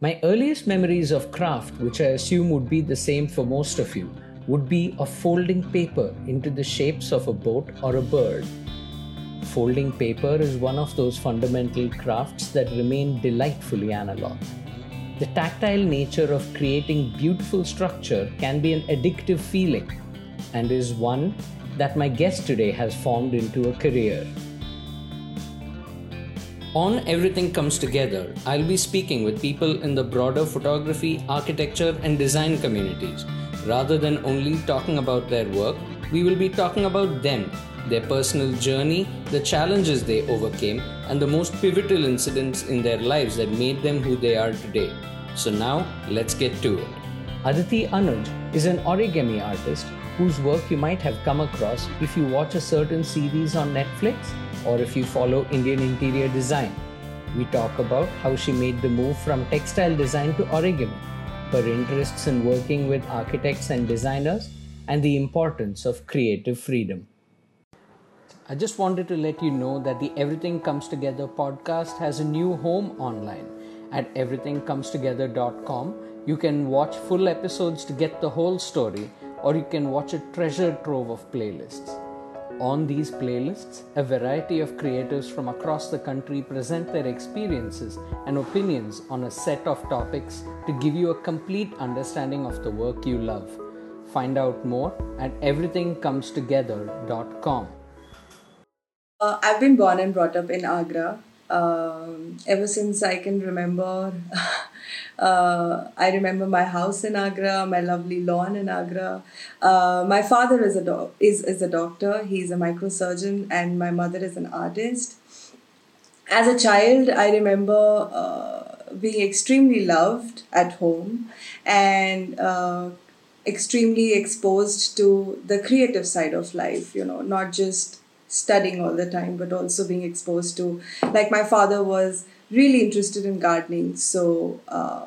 My earliest memories of craft, which I assume would be the same for most of you, would be of folding paper into the shapes of a boat or a bird. Folding paper is one of those fundamental crafts that remain delightfully analog. The tactile nature of creating beautiful structure can be an addictive feeling and is one that my guest today has formed into a career. On Everything Comes Together, I'll be speaking with people in the broader photography, architecture, and design communities. Rather than only talking about their work, we will be talking about them, their personal journey, the challenges they overcame, and the most pivotal incidents in their lives that made them who they are today. So now, let's get to it. Aditi Anuj is an origami artist whose work you might have come across if you watch a certain series on Netflix or if you follow Indian interior design. We talk about how she made the move from textile design to origami, her interests in working with architects and designers, and the importance of creative freedom. I just wanted to let you know that the Everything Comes Together podcast has a new home online at everythingcomestogether.com. You can watch full episodes to get the whole story, or you can watch a treasure trove of playlists. On these playlists, a variety of creators from across the country present their experiences and opinions on a set of topics to give you a complete understanding of the work you love. Find out more at everythingcomestogether.com. Uh, I've been born and brought up in Agra. Um, ever since I can remember, uh, I remember my house in Agra, my lovely lawn in Agra. Uh, my father is a doc- is is a doctor. He's a microsurgeon, and my mother is an artist. As a child, I remember uh, being extremely loved at home and uh, extremely exposed to the creative side of life. You know, not just studying all the time but also being exposed to like my father was really interested in gardening so uh,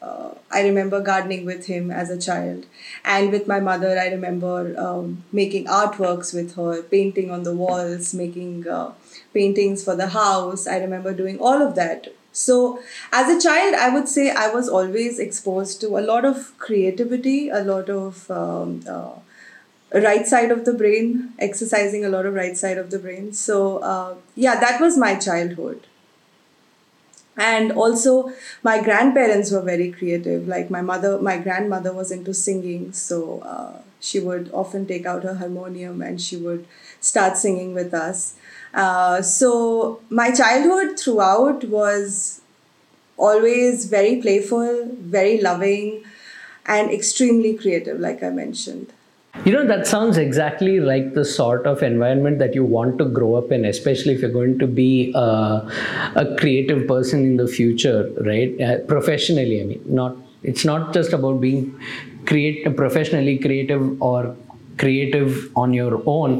uh, I remember gardening with him as a child. And with my mother, I remember um, making artworks with her, painting on the walls, making uh, paintings for the house. I remember doing all of that. So, as a child, I would say I was always exposed to a lot of creativity, a lot of um, uh, right side of the brain, exercising a lot of right side of the brain. So, uh, yeah, that was my childhood. And also, my grandparents were very creative. Like my mother, my grandmother was into singing, so uh, she would often take out her harmonium and she would start singing with us. Uh, so, my childhood throughout was always very playful, very loving, and extremely creative, like I mentioned. You know, that sounds exactly like the sort of environment that you want to grow up in, especially if you're going to be uh, a creative person in the future, right? Uh, professionally, I mean, not it's not just about being create professionally creative or creative on your own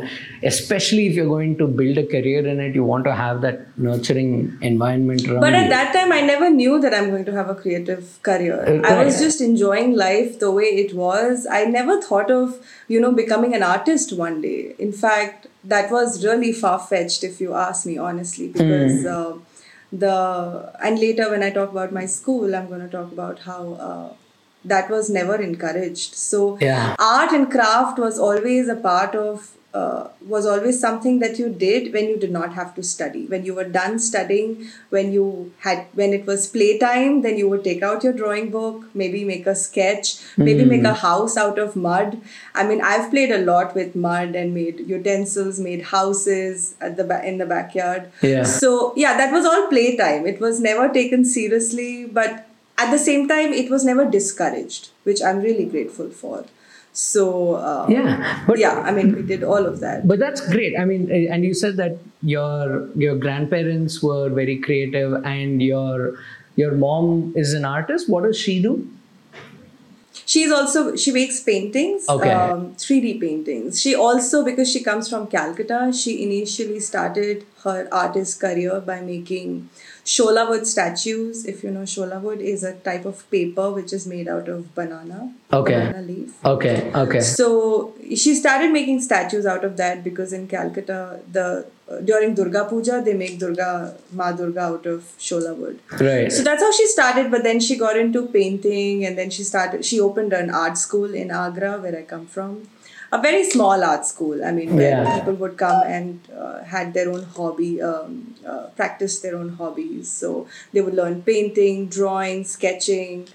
especially if you're going to build a career in it you want to have that nurturing environment around but at you. that time i never knew that i'm going to have a creative career i was just enjoying life the way it was i never thought of you know becoming an artist one day in fact that was really far-fetched if you ask me honestly because mm. uh, the and later when i talk about my school i'm going to talk about how uh, that was never encouraged. So yeah. art and craft was always a part of uh, was always something that you did when you did not have to study when you were done studying when you had when it was playtime then you would take out your drawing book maybe make a sketch maybe mm. make a house out of mud i mean i've played a lot with mud and made utensils made houses at the ba- in the backyard yeah. so yeah that was all playtime it was never taken seriously but at the same time it was never discouraged which i'm really grateful for. So uh, yeah but yeah i mean we did all of that. But that's great. I mean and you said that your your grandparents were very creative and your your mom is an artist. What does she do? She's also she makes paintings okay. um, 3d paintings. She also because she comes from calcutta she initially started her artist career by making shola wood statues if you know shola wood is a type of paper which is made out of banana okay banana leaf okay okay so she started making statues out of that because in calcutta the uh, during Durga Puja, they make Durga, Ma Durga out of shola wood. Right. So that's how she started, but then she got into painting and then she started, she opened an art school in Agra, where I come from. A very small art school. I mean, where Yeah. people would come and uh, had their own hobby, um, uh, practice their own hobbies. So they would learn painting, drawing, sketching,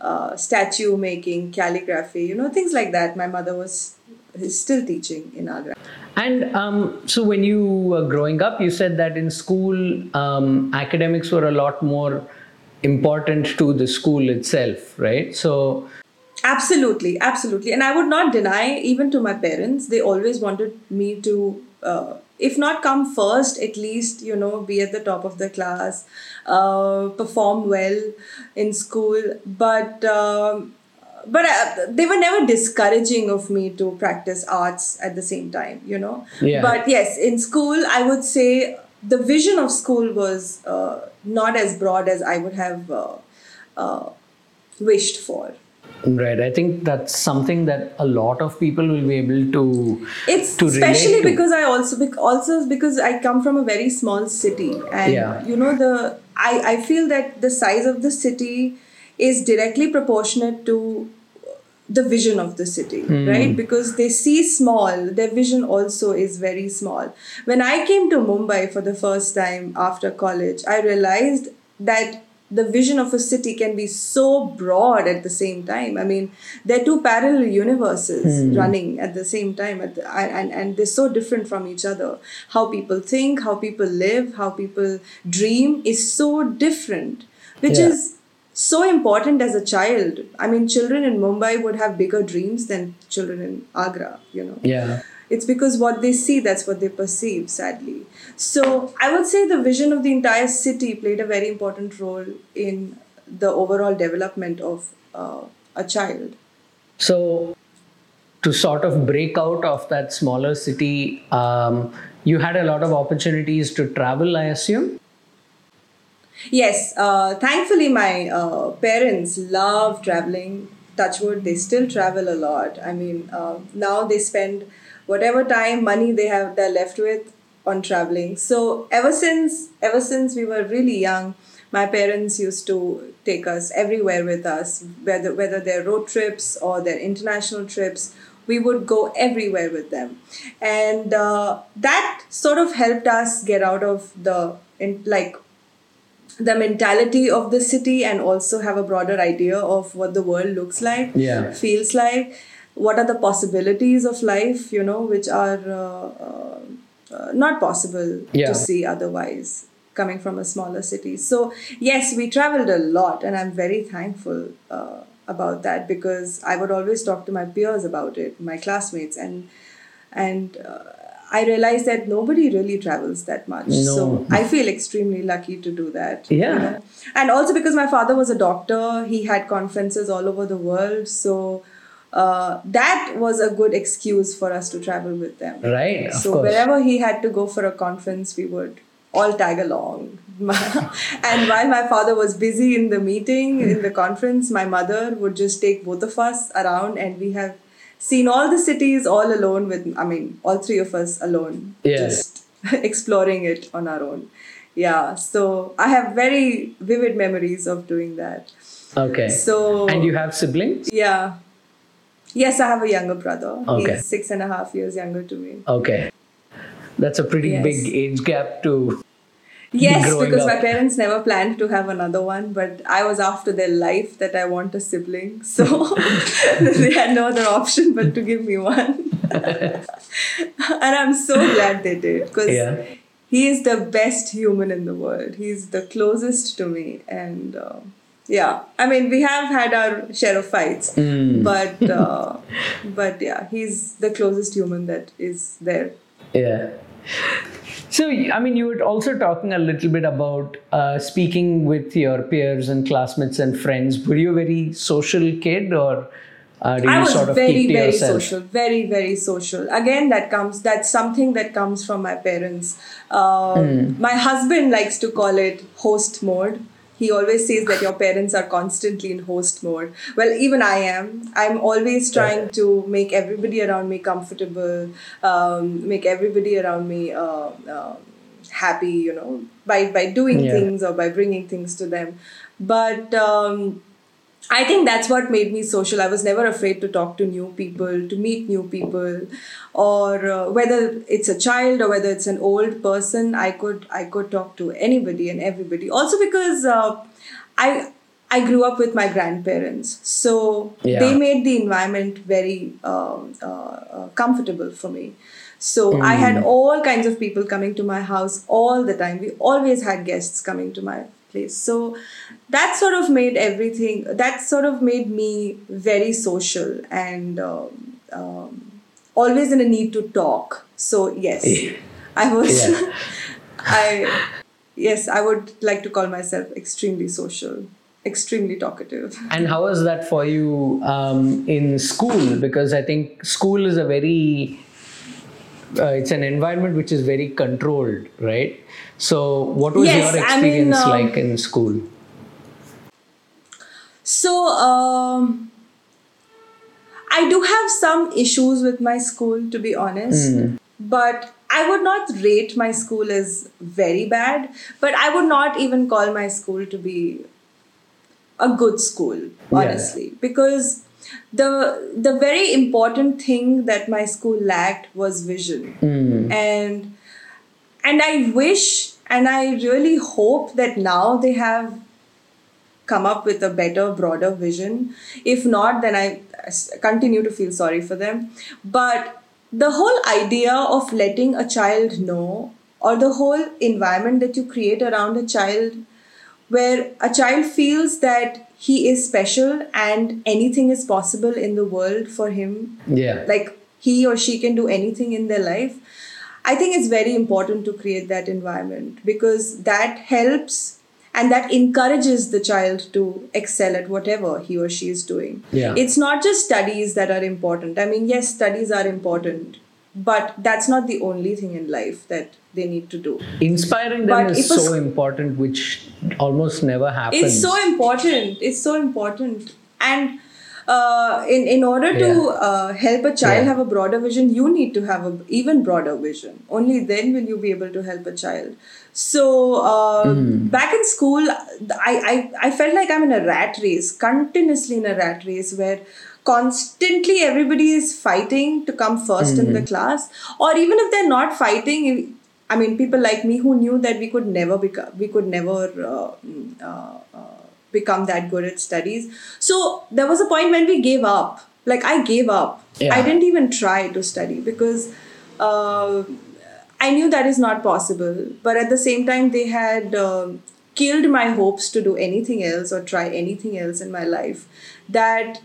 uh, statue making, calligraphy, you know, things like that. My mother was is still teaching in Agra. And um, so, when you were growing up, you said that in school, um, academics were a lot more important to the school itself, right? So, Absolutely, absolutely. And I would not deny, even to my parents, they always wanted me to, uh, if not come first, at least, you know, be at the top of the class, uh, perform well in school. But, um, but uh, they were never discouraging of me to practice arts at the same time, you know. Yeah. But yes, in school, I would say the vision of school was uh, not as broad as I would have uh, uh, wished for. Right, I think that's something that a lot of people will be able to. It's to especially to. because I also also because I come from a very small city, and Yeah. you know the I I feel that the size of the city is directly proportionate to the vision of the city, Hmm. right? Because they see small, their vision also is very small. When I came to Mumbai for the first time after college, I realized that the vision of a city can be so broad at the same time. I mean, they're two parallel universes hmm. running at the same time, at the, and, and, and they're so different from each other. How people think, how people live, how people dream is so different, which Yeah. is so important as a child. I mean, children in Mumbai would have bigger dreams than children in Agra, you know. Yeah. It's because what they see, that's what they perceive, sadly. So I would say the vision of the entire city played a very important role in the overall development of uh, a child. So, to sort of break out of that smaller city, um, you had a lot of opportunities to travel, I assume. Yes, uh, thankfully, my uh, parents love traveling. Touchwood, they still travel a lot. I mean, uh, now they spend whatever time, money they have, they're left with on traveling. So ever since, ever since we were really young, my parents used to take us everywhere with us, whether whether they're road trips or they're international trips. We would go everywhere with them, and uh, that sort of helped us get out of the in, like the mentality of the city and also have a broader idea of what the world looks like Yeah. feels like what are the possibilities of life you know which are uh, uh, uh, not possible Yeah. to see otherwise coming from a smaller city so yes we traveled a lot and i'm very thankful uh, about that because i would always talk to my peers about it my classmates and and uh, I realized that nobody really travels that much. No. So I feel extremely lucky to do that. Yeah. And also because my father was a doctor, he had conferences all over the world. So uh, that was a good excuse for us to travel with them. Right, of So wherever he had to go for a conference, we would all tag along. and while my father was busy in the meeting, in the conference, my mother would just take both of us around and we have seen all the cities all alone with i mean all three of us alone Yeah. just exploring it on our own yeah so i have very vivid memories of doing that Okay. so and you have siblings? yeah yes i have a younger brother Okay. he's six and a half years younger to me Okay. That's a pretty Yes. big age gap to. Yes, growing because my parents never planned to have another one, but I was after their life that I want a sibling. So they had no other option but to give me one. and I'm so glad they did because Yeah. he is the best human in the world. He's the closest to me. And uh, yeah, I mean, we have had our share of fights, Hmm. but, uh, but yeah, he's the closest human that is there. Yeah. So, I mean, you were also talking a little bit about uh, speaking with your peers and classmates and friends. Were you a very social kid or uh, did I you was sort of very, keep to very yourself? social, very, very social. Again, that comes, that's something that comes from my parents. Um, Hmm. My husband likes to call it host mode. He always says that your parents are constantly in host mode. Well, even I am. I'm always trying to make everybody around me comfortable, um, make everybody around me uh, uh, happy, you know, by, by doing Yeah. things or by bringing things to them. But um, I think that's what made me social. I was never afraid to talk to new people, to meet new people, or uh, whether it's a child or whether it's an old person. I could I could talk to anybody and everybody. Also because uh, I I grew up with my grandparents, so Yeah. they made the environment very um, uh, uh, comfortable for me. So I had all kinds of people coming to my house all the time. We always had guests coming to my place. So that sort of made everything. That sort of made me very social and um, um, always in a need to talk. So yes, Yeah. I was. Yeah. I yes, I would like to call myself extremely social, extremely talkative. And how was that for you um, in school? Because I think school is a very uh, it's an environment which is very controlled, right? So, what was Yes, your I mean, experience um, like in school? So, um, I do have some issues with my school, to be honest. But I would not rate my school as very bad. But I would not even call my school to be a good school, honestly, because the the very important thing that my school lacked was vision, and and I wish and I really hope that now they have come up with a better, broader vision. If not, then I continue to feel sorry for them. But the whole idea of letting a child know, or the whole environment that you create around a child, where a child feels that he is special and anything is possible in the world for him Yeah. like he or she can do anything in their life i think it's very important to create that environment because that helps and that encourages the child to excel at whatever he or she is doing. Yeah. it's not just studies that are important. I mean yes studies are important but that's not the only thing in life that they need to do. Inspiring them But is was- so important, which almost never happens. it's so important. It's so important. And uh, in, in order to Yeah. uh, help a child Yeah. have a broader vision you need to have a even broader vision only then will you be able to help a child so uh, Hmm. back in school I, I i felt like i'm in a rat race continuously in a rat race where constantly everybody is fighting to come 1st in the Hmm. class or even if they're not fighting i mean people like me who knew that we could never become we could never uh, mm, uh, uh, become that good at studies so there was a point when we gave up like i gave up Yeah. i didn't even try to study because uh, i knew that is not possible but at the same time they had um killed my hopes to do anything else or try anything else in my life that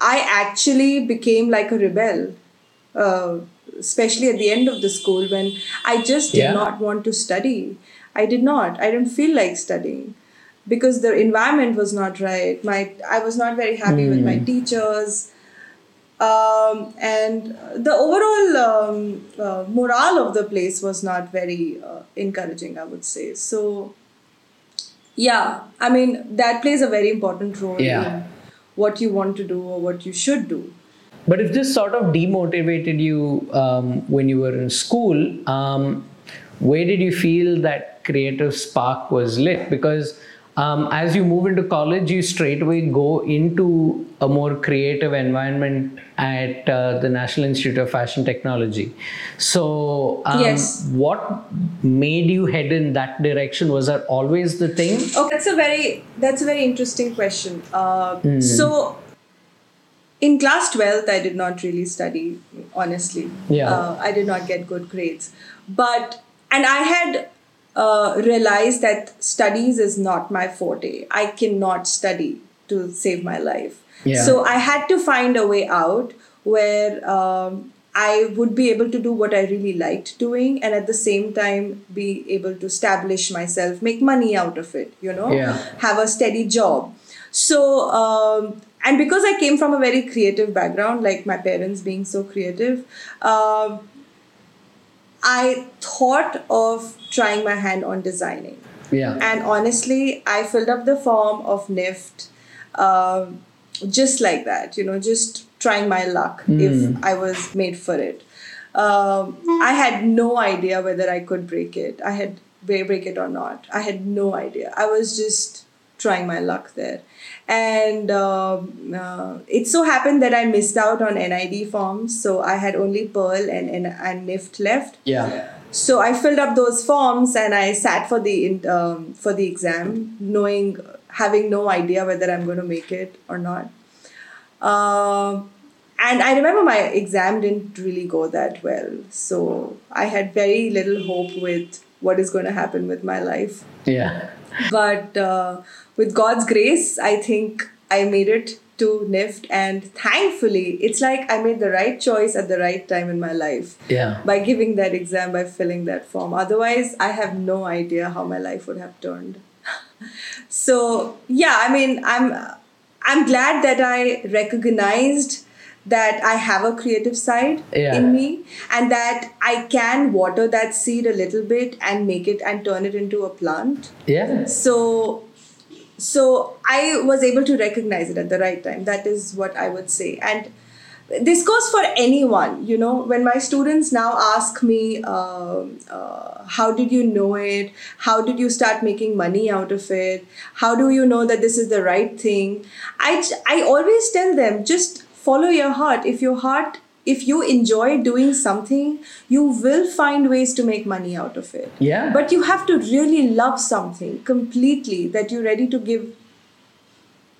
I actually became like a rebel, uh, especially at the end of the school when I just did Yeah. not want to study. I did not. I didn't feel like studying because the environment was not right. My I was not very happy with my teachers. Um, and the overall um, uh, morale of the place was not very uh, encouraging, I would say. So, yeah, I mean, that plays a very important role Yeah. in what you want to do or what you should do. But if this sort of demotivated you um, when you were in school, um, where did you feel that creative spark was lit? Because um, as you move into college, you straight away go into a more creative environment at uh, the National Institute of Fashion Technology. So, um, Yes. what made you head in that direction? Was that always the thing? Okay, that's a very that's a very interesting question. Uh, So, in class twelfth, I did not really study. Honestly, Yeah. uh, I did not get good grades, but and I had uh, realized that studies is not my forte. I cannot study to save my life. Yeah. So I had to find a way out where um, I would be able to do what I really liked doing, and at the same time be able to establish myself, make money out of it. You know, Yeah. have a steady job. So, um, and because I came from a very creative background, like my parents being so creative, um, I thought of trying my hand on designing. Yeah. And honestly, I filled up the form of NIFT um, just like that, you know, just trying my luck if I was made for it. Um, I had no idea whether I could break it. I had break it or not. I had no idea. I was just trying my luck there. And um, uh, it so happened that I missed out on NID forms, so I had only Pearl and, and, and NIFT left. Yeah. So I filled up those forms and I sat for the in- um, for the exam, knowing having no idea whether I'm going to make it or not. Um, and I remember my exam didn't really go that well, so I had very little hope with what is going to happen with my life. Yeah. But uh, with God's grace, I think I made it to NIFT, and thankfully, it's like I made the right choice at the right time in my life Yeah. by giving that exam, by filling that form. Otherwise, I have no idea how my life would have turned. so yeah, I mean, I'm I'm glad that I recognized that I have a creative side Yeah. in me and that I can water that seed a little bit and make it and turn it into a plant. Yeah. So so I was able to recognize it at the right time. That is what I would say. And this goes for anyone, you know. When my students now ask me, um, uh, how did you know it? How did you start making money out of it? How do you know that this is the right thing? I, I always tell them just follow your heart. If your heart, if you enjoy doing something, you will find ways to make money out of it. Yeah. But you have to really love something completely that you're ready to give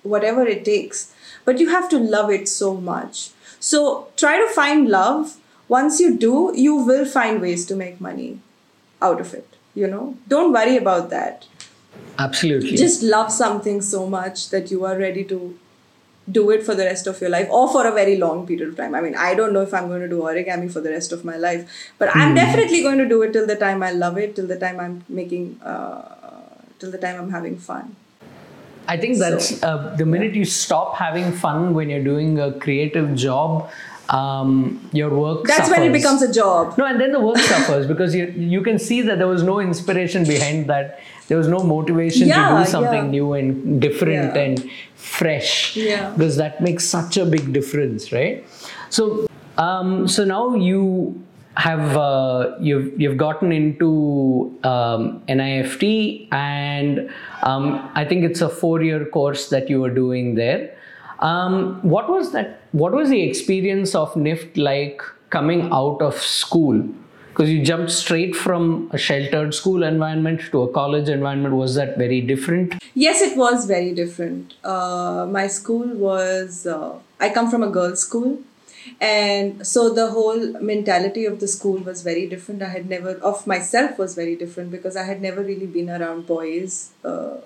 whatever it takes. But you have to love it so much. So try to find love. Once you do, you will find ways to make money out of it. You know, don't worry about that. Absolutely. Just love something so much that you are ready to do it for the rest of your life or for a very long period of time. I mean, I don't know if I'm going to do origami for the rest of my life, but I'm definitely going to do it till the time I love it, till the time I'm making, uh, till the time I'm having fun. I think that's uh, the minute you stop having fun when you're doing a creative job, um, your work That's when it becomes a job. No, and then the work suffers because you you can see that there was no inspiration behind that. There was no motivation to do something yeah. new and different Yeah. and fresh. Yeah. Because that makes such a big difference, right? So, um, so now you have uh, you've you've gotten into um, NIFT and um, I think it's a four-year course that you were doing there. Um, what was that? What was the experience of NIFT like coming out of school? Because you jumped straight from a sheltered school environment to a college environment. Was that very different? Yes, it was very different. Uh, my school was, uh, I come from a girls' school. And so the whole mentality of the school was very different. I had never, of myself, was very different because I had never really been around boys. Uh,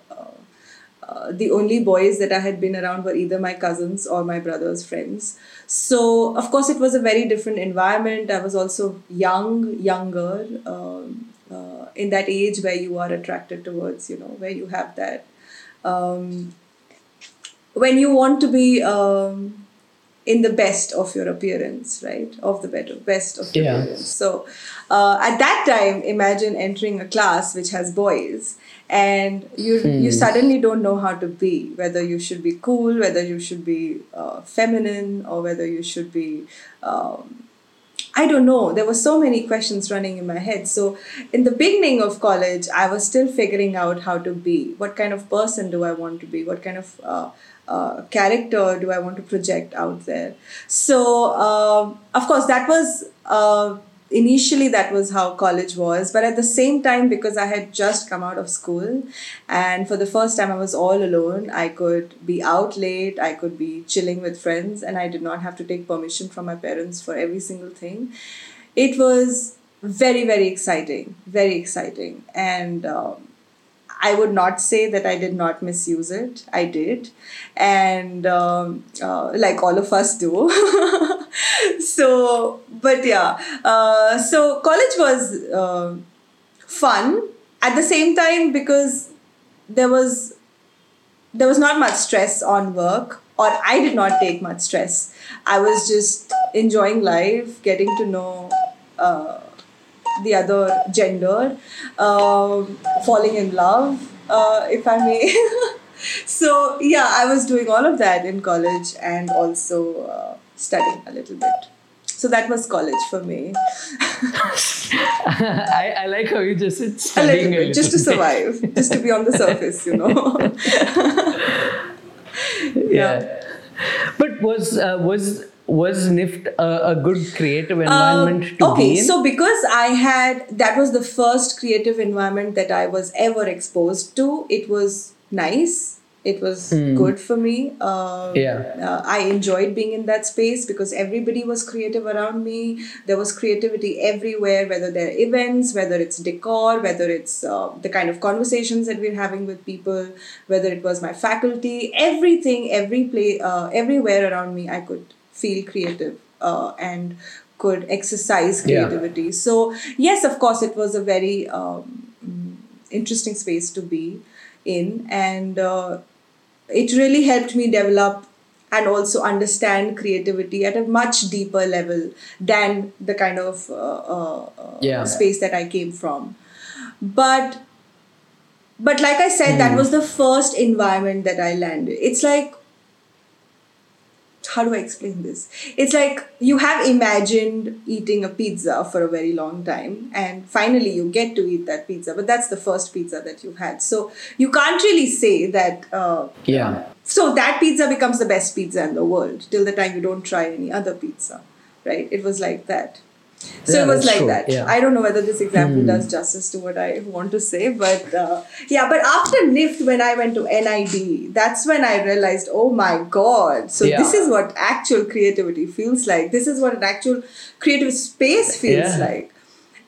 uh, the only boys that I had been around were either my cousins or my brother's friends. So, of course, it was a very different environment. I was also young, younger, um, uh, in that age where you are attracted towards, you know, where you have that. Um, when you want to be um, in the best of your appearance, right? Of the better, best of your Yeah. appearance. So, uh, at that time, imagine entering a class which has boys, and you you suddenly don't know how to be. Whether you should be cool, whether you should be uh, feminine, or whether you should be. Um, I don't know. There were so many questions running in my head. So, in the beginning of college, I was still figuring out how to be. What kind of person do I want to be? What kind of uh, uh, character do I want to project out there? So, um of course, that was uh, initially that was how college was. But at the same time, because I had just come out of school, and for the first time I was all alone, I could be out late, I could be chilling with friends, and I did not have to take permission from my parents for every single thing. It was very, very exciting, very exciting. And um, I would not say that I did not misuse it. I did. And um, uh, like all of us do. so, but yeah. Uh, so, college was uh, fun at the same time because there was there was not much stress on work or i did not take much stress i was just enjoying life getting to know uh, the other gender, um, falling in love, uh, if I may. so yeah, I was doing all of that in college and also uh, studying a little bit. So that was college for me. I, I like how you just said a studying little a bit, just to little bit. survive, just to be on the surface, you know. yeah. But was uh, was was NIFT a, a good creative environment to Um, okay, be in? so because I had that was the first creative environment that I was ever exposed to. It was nice. It was good for me. Hmm. Yeah. uh, I enjoyed being in that space because everybody was creative around me. There was creativity everywhere, whether they're events, whether it's decor, whether it's uh, the kind of conversations that we're having with people, whether it was my faculty, everything, every play, uh, everywhere around me, I could feel creative uh, and could exercise Yeah. creativity. So yes, of course, it was a very um, mm, interesting space to be in, and uh, it really helped me develop and also understand creativity at a much deeper level than the kind of uh, uh, uh, Yeah. space that I came from. But but like I said, Hmm. that was the first environment that I landed. It's like how do I explain this? It's like you have imagined eating a pizza for a very long time, and finally you get to eat that pizza, but that's the first pizza that you've had. So you can't really say that. Uh, yeah. so that pizza becomes the best pizza in the world till the time you don't try any other pizza, right? It was like that. So Yeah, it was like true, that. yeah. I don't know whether this example does justice to what I want to say, but uh, yeah. But after NIFT, when I went to NID, that's when I realized, oh my god! So Yeah. this is what actual creativity feels like. This is what an actual creative space feels like,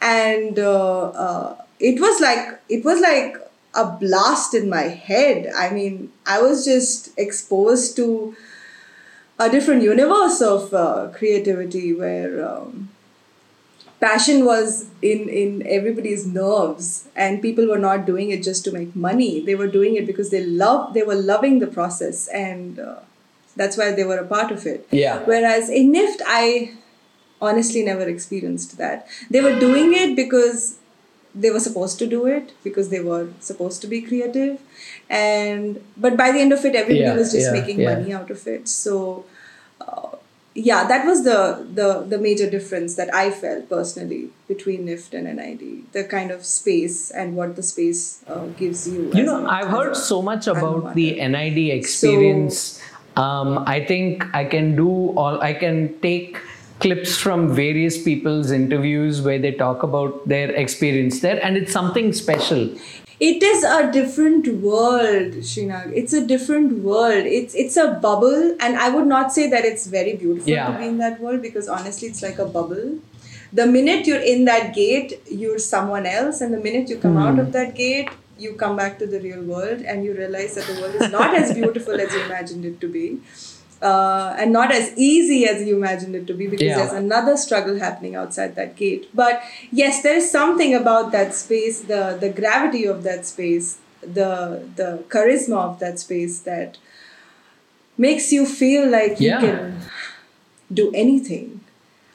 and uh, uh, it was like it was like a blast in my head. I mean, I was just exposed to a different universe of uh, creativity where um, passion was in in everybody's nerves and people were not doing it just to make money they were doing it because they love they were loving the process and uh, that's why they were a part of it Yeah. whereas in nift i honestly never experienced that they were doing it because they were supposed to do it because they were supposed to be creative and but by the end of it everybody Yeah, was just yeah, making yeah. money out of it so uh, yeah that was the, the the major difference that i felt personally between nift and nid the kind of space and what the space uh, gives you You know, a- I've heard a so much about the NID experience. um, I think I can do all, I can take clips from various people's interviews where they talk about their experience there, and it's something special. It is a different world shinag it's a different world. It's it's a bubble and i would not say that it's very beautiful Yeah. to be in that world because honestly it's like a bubble. The minute you're in that gate you're someone else and the minute you come out of hmm. that gate you come back to the real world and you realize that the world is not as beautiful as you imagined it to be uh, and not as easy as you imagined it to be because Yeah. there's another struggle happening outside that gate. But yes, there is something about that space, the the gravity of that space, the the charisma of that space that makes you feel like you can do anything.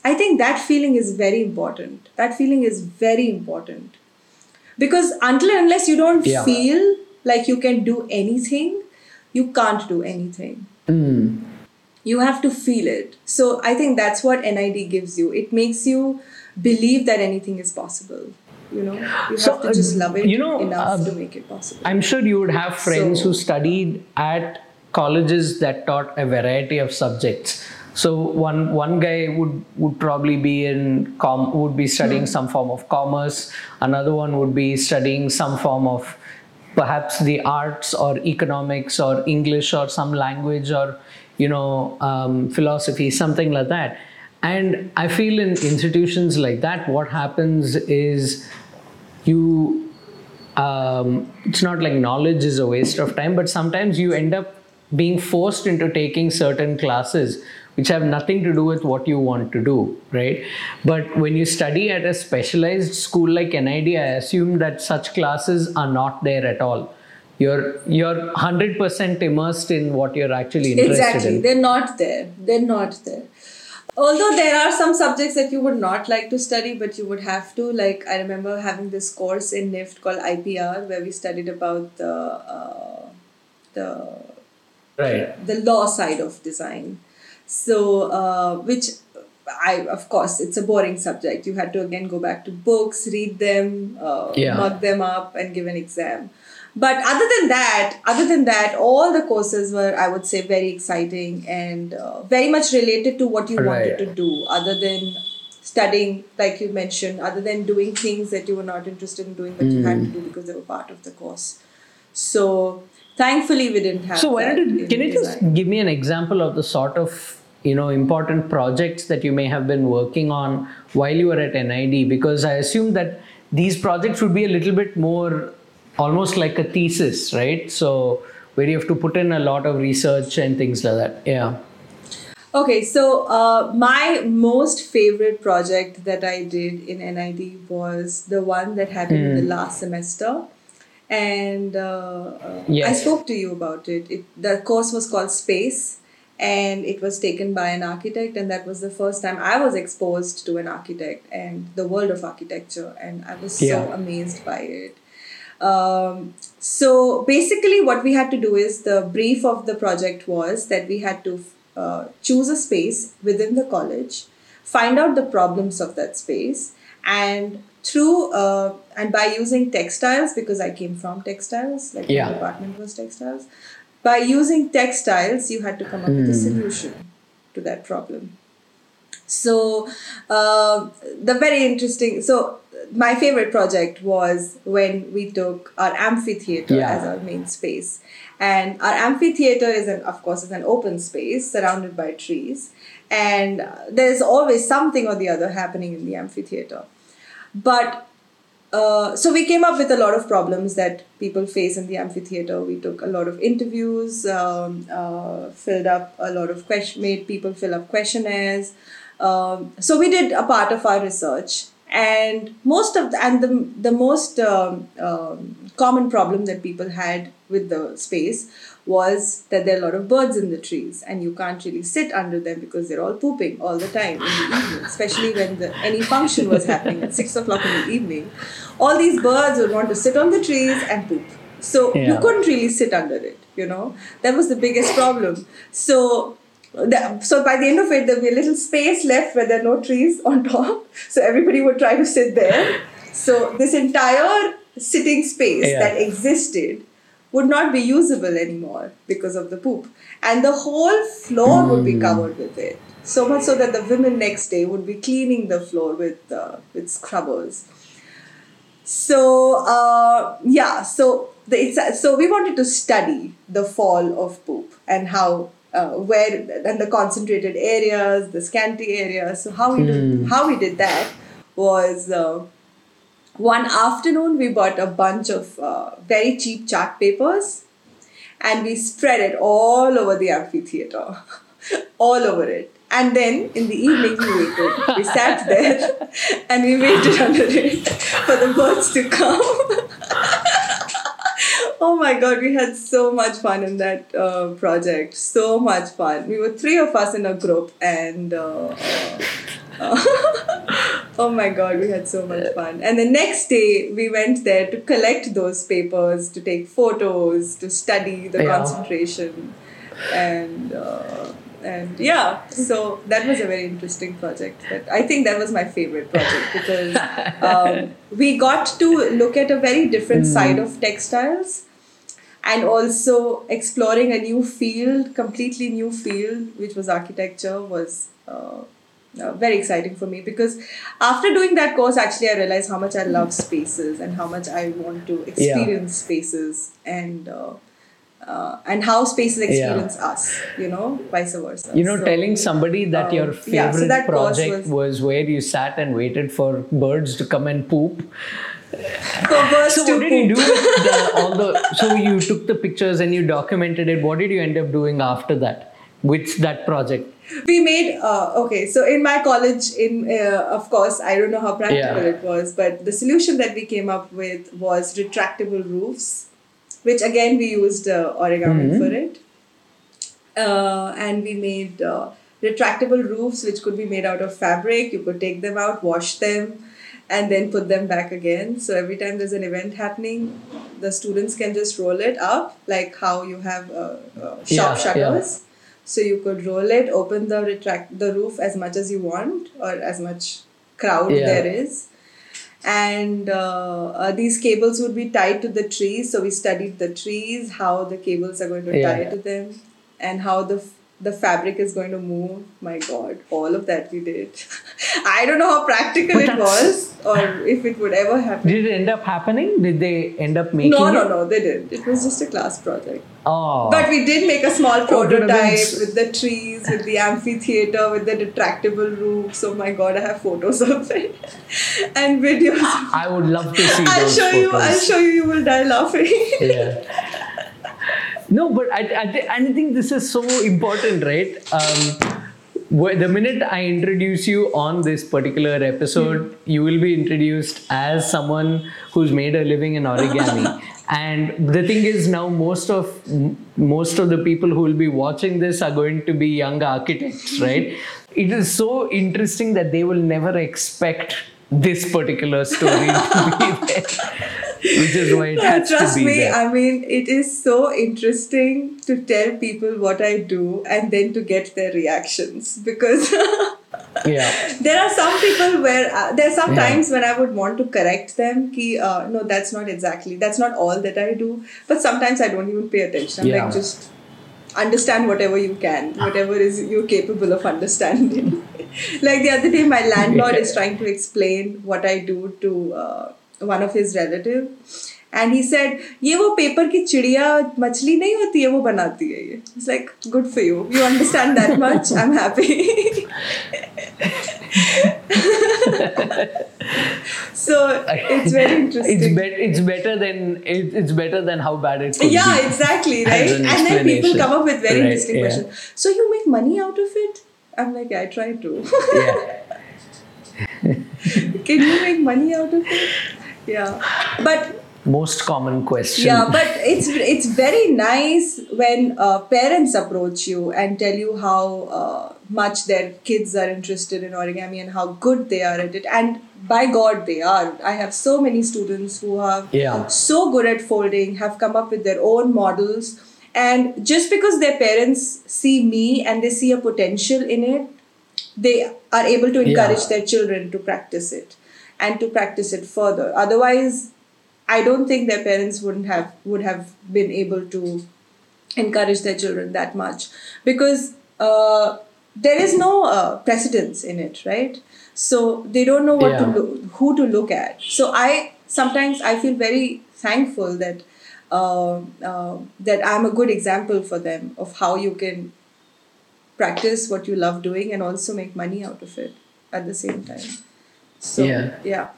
I think that feeling is very important. That feeling is very important. Because until unless you don't Yeah. feel like you can do anything, you can't do anything Mm. You have to feel it so i think that's what nid gives you it makes you believe that anything is possible you know you So, have to just uh, love it you know, enough uh, to make it possible I'm sure you would have friends So- who studied at colleges that taught a variety of subjects. So one one guy would would probably be in com would be studying Hmm. some form of commerce. Another one would be studying some form of perhaps the arts or economics or English or some language or you know um, philosophy, something like that. And I feel in institutions like that, what happens is you um, it's not like knowledge is a waste of time, but sometimes you end up being forced into taking certain classes which have nothing to do with what you want to do, right? But when you study at a specialized school like NID, I assume that such classes are not there at all. You're you're hundred percent immersed in what you're actually interested exactly in. Exactly, they're not there they're not there although there are some subjects that you would not like to study but you would have to like i remember having this course in nift called ipr where we studied about the uh, the right the law side of design so uh, which i of course it's a boring subject. You had to again go back to books read them uh, Yeah. mug them up and give an exam. But other than that other than that all the courses were i would say very exciting and uh, very much related to what you wanted to do other than studying like you mentioned other than doing things that you were not interested in doing but you had to do because they were part of the course. So thankfully we didn't have So why that don't you, in can you just give me an example of the sort of you know important projects that you may have been working on while you were at NID? Because I assume that these projects would be a little bit more almost like a thesis, right? So where you have to put in a lot of research and things like that. Yeah. Okay, so uh, my most favorite project that I did in NID was the one that happened in the last semester. And uh, uh, I spoke to you about it. it. The course was called Space, and it was taken by an architect. And that was the first time I was exposed to an architect and the world of architecture. And I was so amazed by it. Um, so basically, what we had to do is the brief of the project was that we had to uh, choose a space within the college, find out the problems of that space, and through uh, and by using textiles because I came from textiles, like Yeah. my department was textiles. By using textiles, you had to come up with a solution to that problem. So, uh, the very interesting. So, my favorite project was when we took our amphitheater Yeah. as our main space, and our amphitheater is an, of course, is an open space surrounded by trees, and uh, there's always something or the other happening in the amphitheater. But uh, so we came up with a lot of problems that people face in the amphitheater. We took a lot of interviews, um, uh, filled up a lot of question, made people fill up questionnaires. Um, so we did a part of our research, and most of the, and the the most um, um, common problem that people had with the space was that there are a lot of birds in the trees, and you can't really sit under them because they're all pooping all the time in the evening, especially when the, any function was happening at six o'clock in the evening. All these birds would want to sit on the trees and poop. So you couldn't really sit under it, you know. That was the biggest problem. So the, so by the end of it, there'll be a little space left where there are no trees on top. So everybody would try to sit there. So this entire sitting space Yeah. that existed would not be usable anymore because of the poop. And the whole floor would be covered with it. So much so that the women next day would be cleaning the floor with uh, with scrubbers. So uh, yeah, so the, it's, so we wanted to study the fall of poop and how uh, where and the concentrated areas, the scanty areas. So how we did, how we did that was uh, one afternoon we bought a bunch of uh, very cheap chart papers and we spread it all over the amphitheater, all over it. And then in the evening we waited. We sat there and we waited under it for the birds to come. oh my god, we had so much fun in that uh, project. So much fun. We were three of us in a group and. Uh, oh my god, we had so much fun. And the next day, we went there to collect those papers, to take photos, to study the Yeah. concentration, and uh, and yeah. So that was a very interesting project. That I think that was my favorite project because um, we got to look at a very different side of textiles. And also exploring a new field, completely new field, which was architecture, was uh, uh, very exciting for me because after doing that course actually i realized how much i love spaces and how much i want to experience spaces and uh, uh, and how spaces experience us you know vice versa You know, So, telling somebody that um, your yeah, so favorite that project was- was... where you sat and waited for birds to come and poop. So what did you do the, all the? So you took the pictures and you documented it. What did you end up doing after that with that project? We made uh, okay so in my college in uh, of course i don't know how practical Yeah. it was but the solution that we came up with was retractable roofs which again we used uh, origami Mm-hmm. for it uh, and we made uh, retractable roofs which could be made out of fabric. You could take them out, wash them, and then put them back again. So every time there's an event happening, the students can just roll it up, like how you have uh, shop Yeah, shutters. So you could roll it, open the retract the roof as much as you want, or as much crowd Yeah. there is. And uh, uh, these cables would be tied to the trees. So we studied the trees, how the cables are going to Yeah. tie to them, and how the the fabric is going to move. My God, all of that we did. I don't know how practical it was, or if it would ever happen. Did it end up happening? Did they end up making No, it? no, no, they didn't. It was just a class project. Oh. But we did make a small Oh, prototype events. with the trees, with the amphitheater, with the retractable roofs. Oh my god, I have photos of it and videos. I would love to see I'll show you. I'll show you. You will die laughing. yeah. No, but I, I, thi- I think this is so important, right? Um, the minute I introduce you on this particular episode, you will be introduced as someone who's made a living in origami. and the thing is, now most of most of the people who will be watching this are going to be young architects, right? it is so interesting that they will never expect this particular story to be there, which is why it has Trust to be me, there. I mean, it is so interesting to tell people what I do and then to get their reactions because. yeah. there are some people where uh, there are some Yeah. times when I would want to correct them ki, uh, no that's not exactly that's not all that I do but sometimes I don't even pay attention I'm Yeah. like just understand whatever you can whatever is you're capable of understanding like the other day my landlord is trying to explain what I do to uh, one of his relative and he said ये वो paper की चिड़िया मछली नहीं होती है वो बनाती है ये it's like good for you you understand that much I'm happy so it's very interesting It's, bet it's better than it, it's better than how bad it could yeah be. exactly As right an and then people explanation. come up with very Right, interesting yeah. questions so you make money out of it i'm like i try to Yeah. can you make money out of it Yeah but Most common question. yeah but it's it's very nice when uh, parents approach you and tell you how uh, much their kids are interested in origami and how good they are at it and by god they are i have so many students who are Yeah. so good at folding have come up with their own models and just because their parents see me and they see a potential in it they are able to encourage Yeah. their children to practice it and to practice it further. Otherwise i don't think their parents wouldn't have would have been able to encourage their children that much. Because uh, there is no uh, precedence in it right? So they don't know what to Yeah. look, who to look at. So i sometimes i feel very thankful that uh, uh, that i'm a good example for them of how you can practice what you love doing and also make money out of it at the same time so Yeah. yeah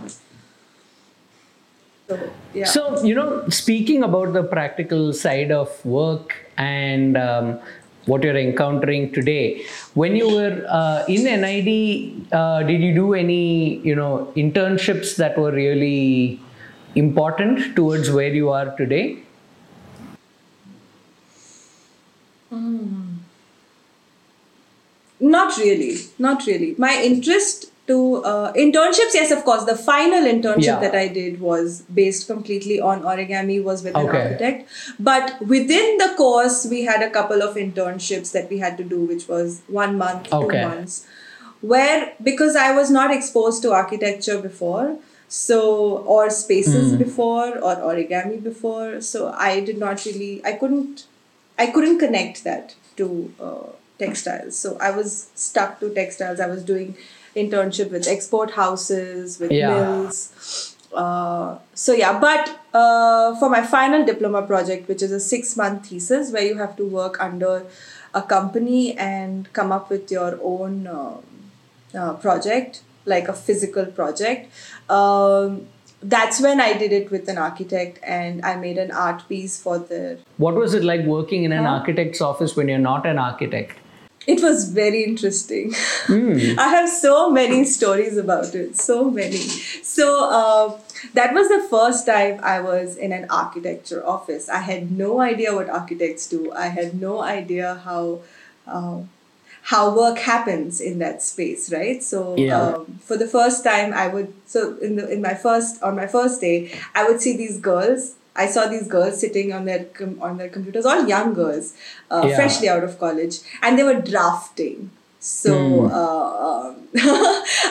so yeah So, you know, speaking about the practical side of work and um, what you're encountering today, when you were uh, in NID, uh, did you do any, you know, internships that were really important towards where you are today? Not really, not really. My interest to uh, internships, yes, of course. The final internship Yeah. that I did was based completely on origami, was with an architect. But within the course, we had a couple of internships that we had to do, which was one month, Okay. two months, where because I was not exposed to architecture before. So, or spaces before, or origami before. So, I did not really, I couldn't I couldn't connect that to uh, textiles. So I was stuck to textiles. I was doing internship with export houses, with Yeah. mills. Uh, so yeah, but uh, for my final diploma project, which is a six-month thesis where you have to work under a company and come up with your own um, uh, project, like a physical project. Um, that's when I did it with an architect, and I made an art piece for the What was it like working in an architect's office when you're not an architect? It was very interesting. I have so many stories about it, so many. So uh, that was the first time I was in an architecture office. I had no idea what architects do. I had no idea how. Uh, how work happens in that space, right? So Yeah. um, for the first time, I would so in the in my first on my first day, I would see these girls. I saw these girls sitting on their com- on their computers, all young girls, uh, Yeah. freshly out of college, and they were drafting. So uh, um,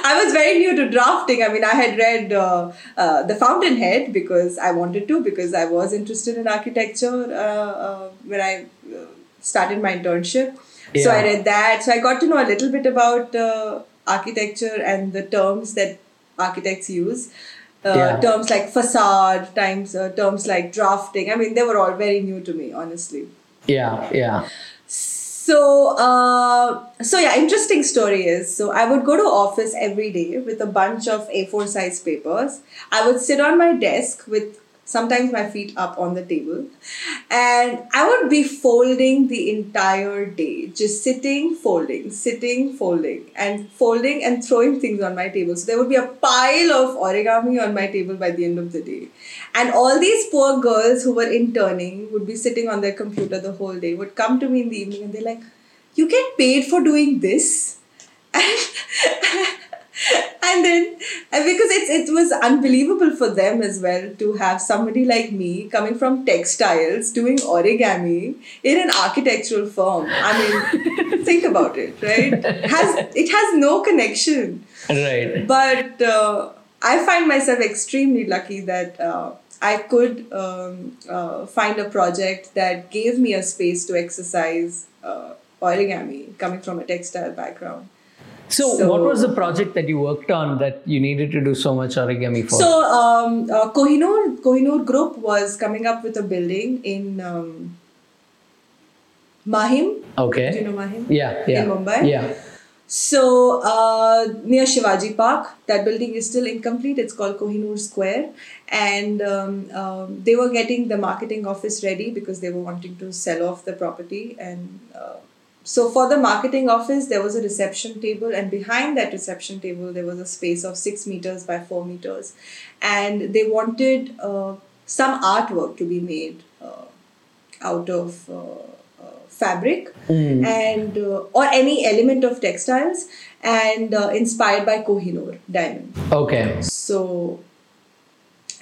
I was very new to drafting. I mean, I had read uh, uh, The Fountainhead because I wanted to, because I was interested in architecture uh, uh, when I uh, started my internship. So I read that. So I got to know a little bit about uh, architecture and the terms that architects use. Uh, Yeah. Terms like facade, times uh, terms like drafting. I mean, they were all very new to me, honestly. Yeah, yeah. So, uh, so yeah, interesting story is so I would go to office every day with a bunch of A4 size papers. I would sit on my desk with sometimes my feet up on the table, and I would be folding the entire day, just sitting, folding, sitting, folding, and folding and throwing things on my table. So there would be a pile of origami on my table by the end of the day. And all these poor girls who were interning would be sitting on their computer the whole day, would come to me in the evening and they're like, You get paid for doing this? And, and then, because it's, it was unbelievable for them as well to have somebody like me coming from textiles doing origami in an architectural firm. I mean, think about it, right? Has it has no connection Right. but uh, I find myself extremely lucky that uh, I could um, uh, find a project that gave me a space to exercise uh, origami coming from a textile background. So, So- what was the project that you worked on that you needed to do so much origami for? So, um, uh, Kohinoor, Kohinoor Group was coming up with a building in um, Mahim. okay. Do you know Mahim? Yeah, yeah. In Mumbai? Yeah. So uh, near Shivaji Park, that building is still incomplete. It's called Kohinoor Square, and um, um, they were getting the marketing office ready because they were wanting to sell off the property. And uh, so for the marketing office, there was a reception table, and behind that reception table, there was a space of six meters by four meters, and they wanted uh, some artwork to be made uh, out of. Uh, uh, fabric and uh, or any element of textiles and uh, inspired by Kohinoor diamond. Okay. So,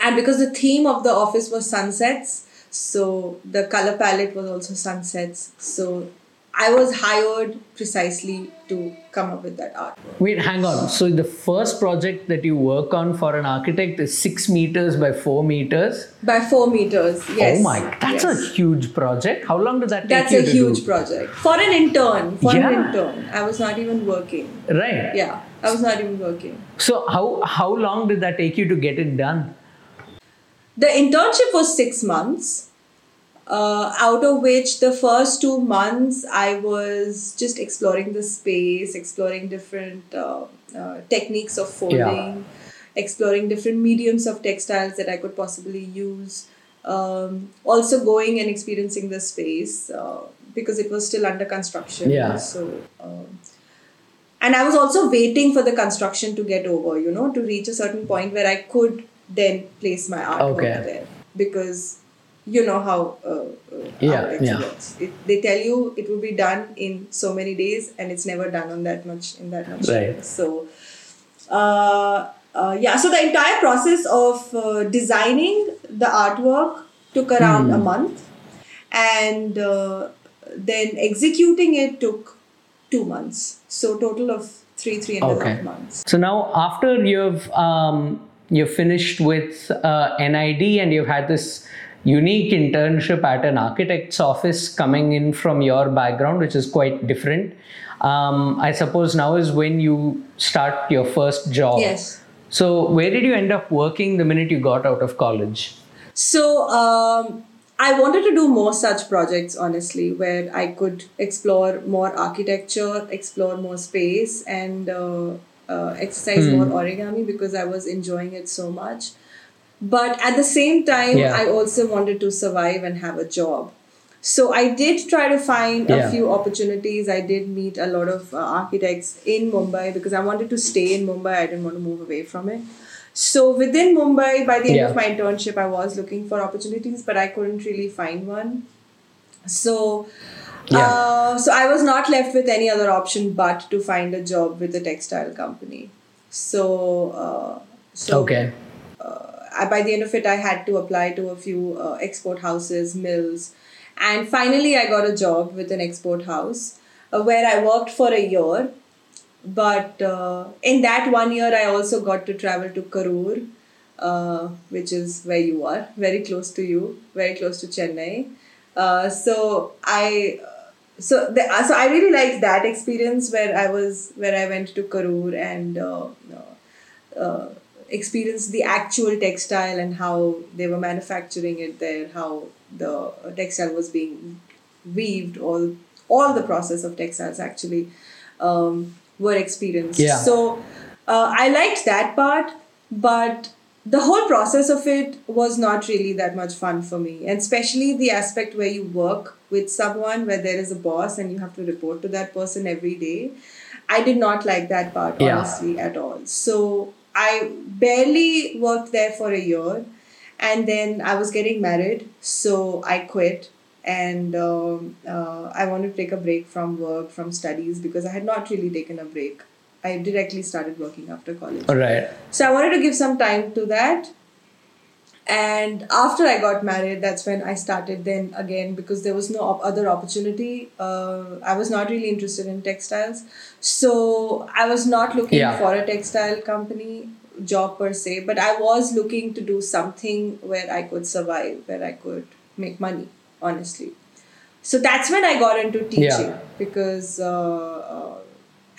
and because the theme of the office was sunsets, so the color palette was also sunsets. So, I was hired precisely to come up with that artwork. Wait, hang on. So the first project that you work on for an architect is six meters by four meters. By four meters, oh yes. oh my, that's yes. a huge project. How long did that take you? That's a huge do? project for an intern. For an intern, I was not even working. Right. Yeah, I was not even working. So how how long did that take you to get it done? The internship was six months, uh, out of which the first two months I was just exploring the space, exploring different uh, uh, techniques of folding, exploring different mediums of textiles that I could possibly use. Um, also going and experiencing the space uh, because it was still under construction. Yeah. So. Um, and I was also waiting for the construction to get over, you know, to reach a certain point where I could then place my artwork Okay. there because you know how uh, uh, Yeah, architecture yeah. works. It, they tell you it will be done in so many days, and it's never done on that much in that much Right. time. So, uh, uh, yeah. So the entire process of uh, designing the artwork took around Hmm. a month, and uh, then executing it took two months. So total of three three and a half Okay. months. So now after you've um, you've finished with uh, NID and you've had this unique internship at an architect's office coming in from your background, which is quite different. Um, I suppose now is when you start your first job. Yes. So where did you end up working the minute you got out of college? So um, I wanted to do more such projects, honestly, where I could explore more architecture, explore more space, and uh, uh, exercise more origami because I was enjoying it so much. But at the same time, Yeah. I also wanted to survive and have a job. So I did try to find a few opportunities. I did meet a lot of uh, architects in Mumbai because I wanted to stay in Mumbai. I didn't want to move away from it. So within Mumbai, by the end Yeah. of my internship, I was looking for opportunities, but I couldn't really find one. So, Yeah. uh, so I was not left with any other option but to find a job with a textile company. So, uh, so Okay. I, by the end of it, I had to apply to a few uh, export houses, mills, and finally, I got a job with an export house uh, where I worked for a year. But uh, in that one year, I also got to travel to Karur, uh, which is where you are, very close to you, very close to Chennai. Uh, so I. So, the, so I really liked that experience where I was where I went to Karur and uh, uh, experienced the actual textile and how they were manufacturing it there, how the textile was being weaved, all all the process of textiles actually um, were experienced. Yeah. So uh, I liked that part, but the whole process of it was not really that much fun for me, and especially the aspect where you work with someone where there is a boss and you have to report to that person every day. I did not like that part Yeah. honestly at all. So I barely worked there for a year, and then I was getting married, so I quit. And um, uh, I wanted to take a break from work, from studies, because I had not really taken a break. I directly started working after college. All right. So I wanted to give some time to that. And after I got married, that's when I started then again because there was no op- other opportunity. Uh, I was not really interested in textiles. So I was not looking Yeah. for a textile company job per se, but I was looking to do something where I could survive, where I could make money, honestly. So that's when I got into teaching Yeah. because uh, uh,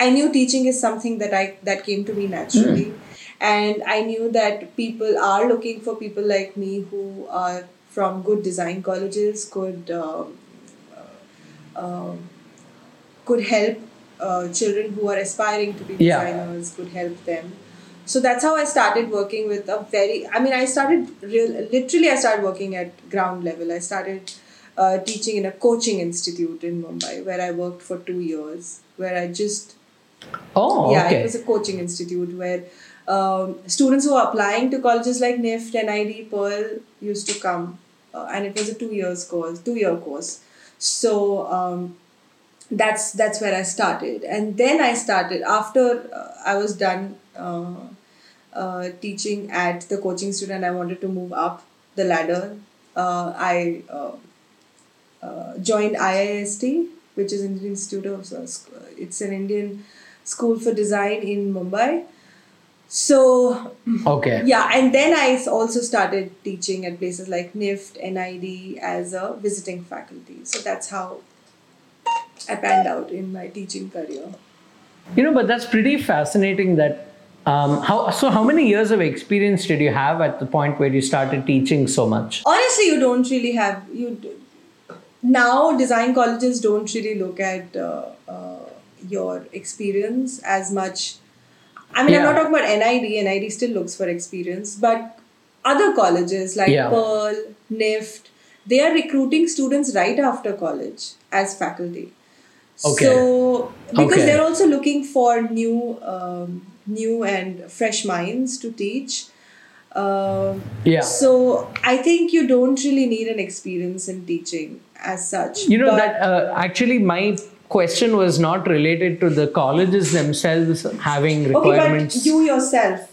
I knew teaching is something that I that came to me naturally, and I knew that people are looking for people like me who are from good design colleges could um, uh, um, could help uh, children who are aspiring to be Yeah. designers could help them so that's how i started working with a very i mean i started real literally i started working at ground level i started uh, teaching in a coaching institute in mumbai where i worked for two years where i just Oh, yeah, okay. it was a coaching institute where um, students who are applying to colleges like NIFT, NID, Pearl used to come, uh, and it was a two years course, two year course. So um, that's that's where I started, and then I started after uh, I was done uh, uh, teaching at the coaching student. I wanted to move up the ladder. Uh, I uh, joined IIST, which is Indian Institute of it's an Indian school for design in Mumbai. So Okay. yeah, and then I also started teaching at places like NIFT, NID as a visiting faculty. So that's how I panned out in my teaching career. You know, but that's pretty fascinating that um, how so how many years of experience did you have at the point where you started teaching so much? honestly you don't really have you now design colleges don't really look at uh, uh, your experience as much i mean i'm not talking about nid nid still looks for experience but other colleges like Yeah. pearl nift they are recruiting students right after college as faculty Okay. so because Okay. they're also looking for new um, new and fresh minds to teach um, Yeah. so I think you don't really need an experience in teaching as such. You know that uh, actually my question was not related to the colleges themselves having requirements. Okay, but you yourself.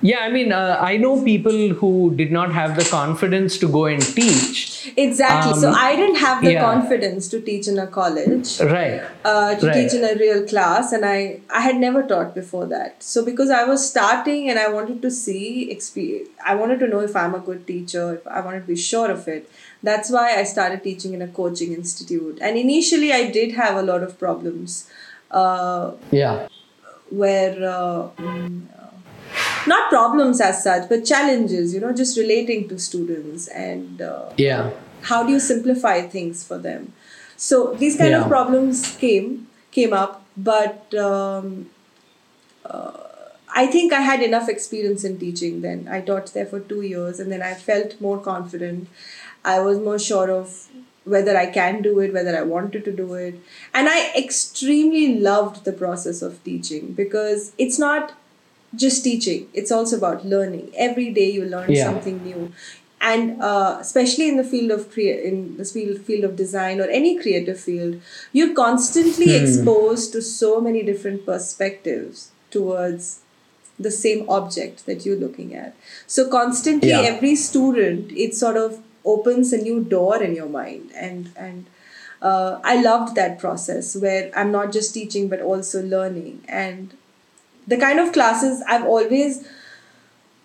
yeah, I mean, uh, I know people who did not have the confidence to go and teach. Exactly. so Um, I didn't have the yeah. confidence to teach in a college. Right. uh, to Right. teach in a real class and I, I had never taught before that so because i was starting and i wanted to see i wanted to know if i'm a good teacher if i wanted to be sure of it that's why i started teaching in a coaching institute. And initially i did have a lot of problems uh, Yeah. where uh, not problems as such but challenges you know just relating to students and uh, Yeah. how do you simplify things for them? So these kind of problems came came up but um, uh, i think i had enough experience in teaching then. I taught there for two years and then i felt more confident i was more sure of whether i can do it whether i wanted to do it. And i extremely loved the process of teaching because it's not just teaching it's also about learning. Every day you learn Yeah. something new. And uh, especially in the field of crea- in the field, field of design or any creative field you're constantly exposed to so many different perspectives towards the same object that you're looking at. So constantly Yeah. every student it's sort of opens a new door in your mind. And and uh, i loved that process where i'm not just teaching but also learning. And the kind of classes i've always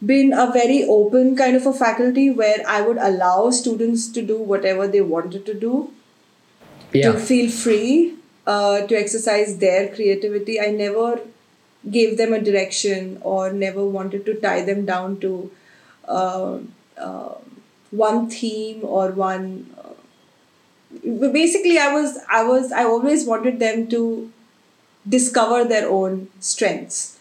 been a very open kind of a faculty where I would allow students to do whatever they wanted to do, to feel free, uh, to exercise their creativity. I never gave them a direction or never wanted to tie them down to uh, uh, one theme or one. Uh, basically, I was I was I always wanted them to discover their own strengths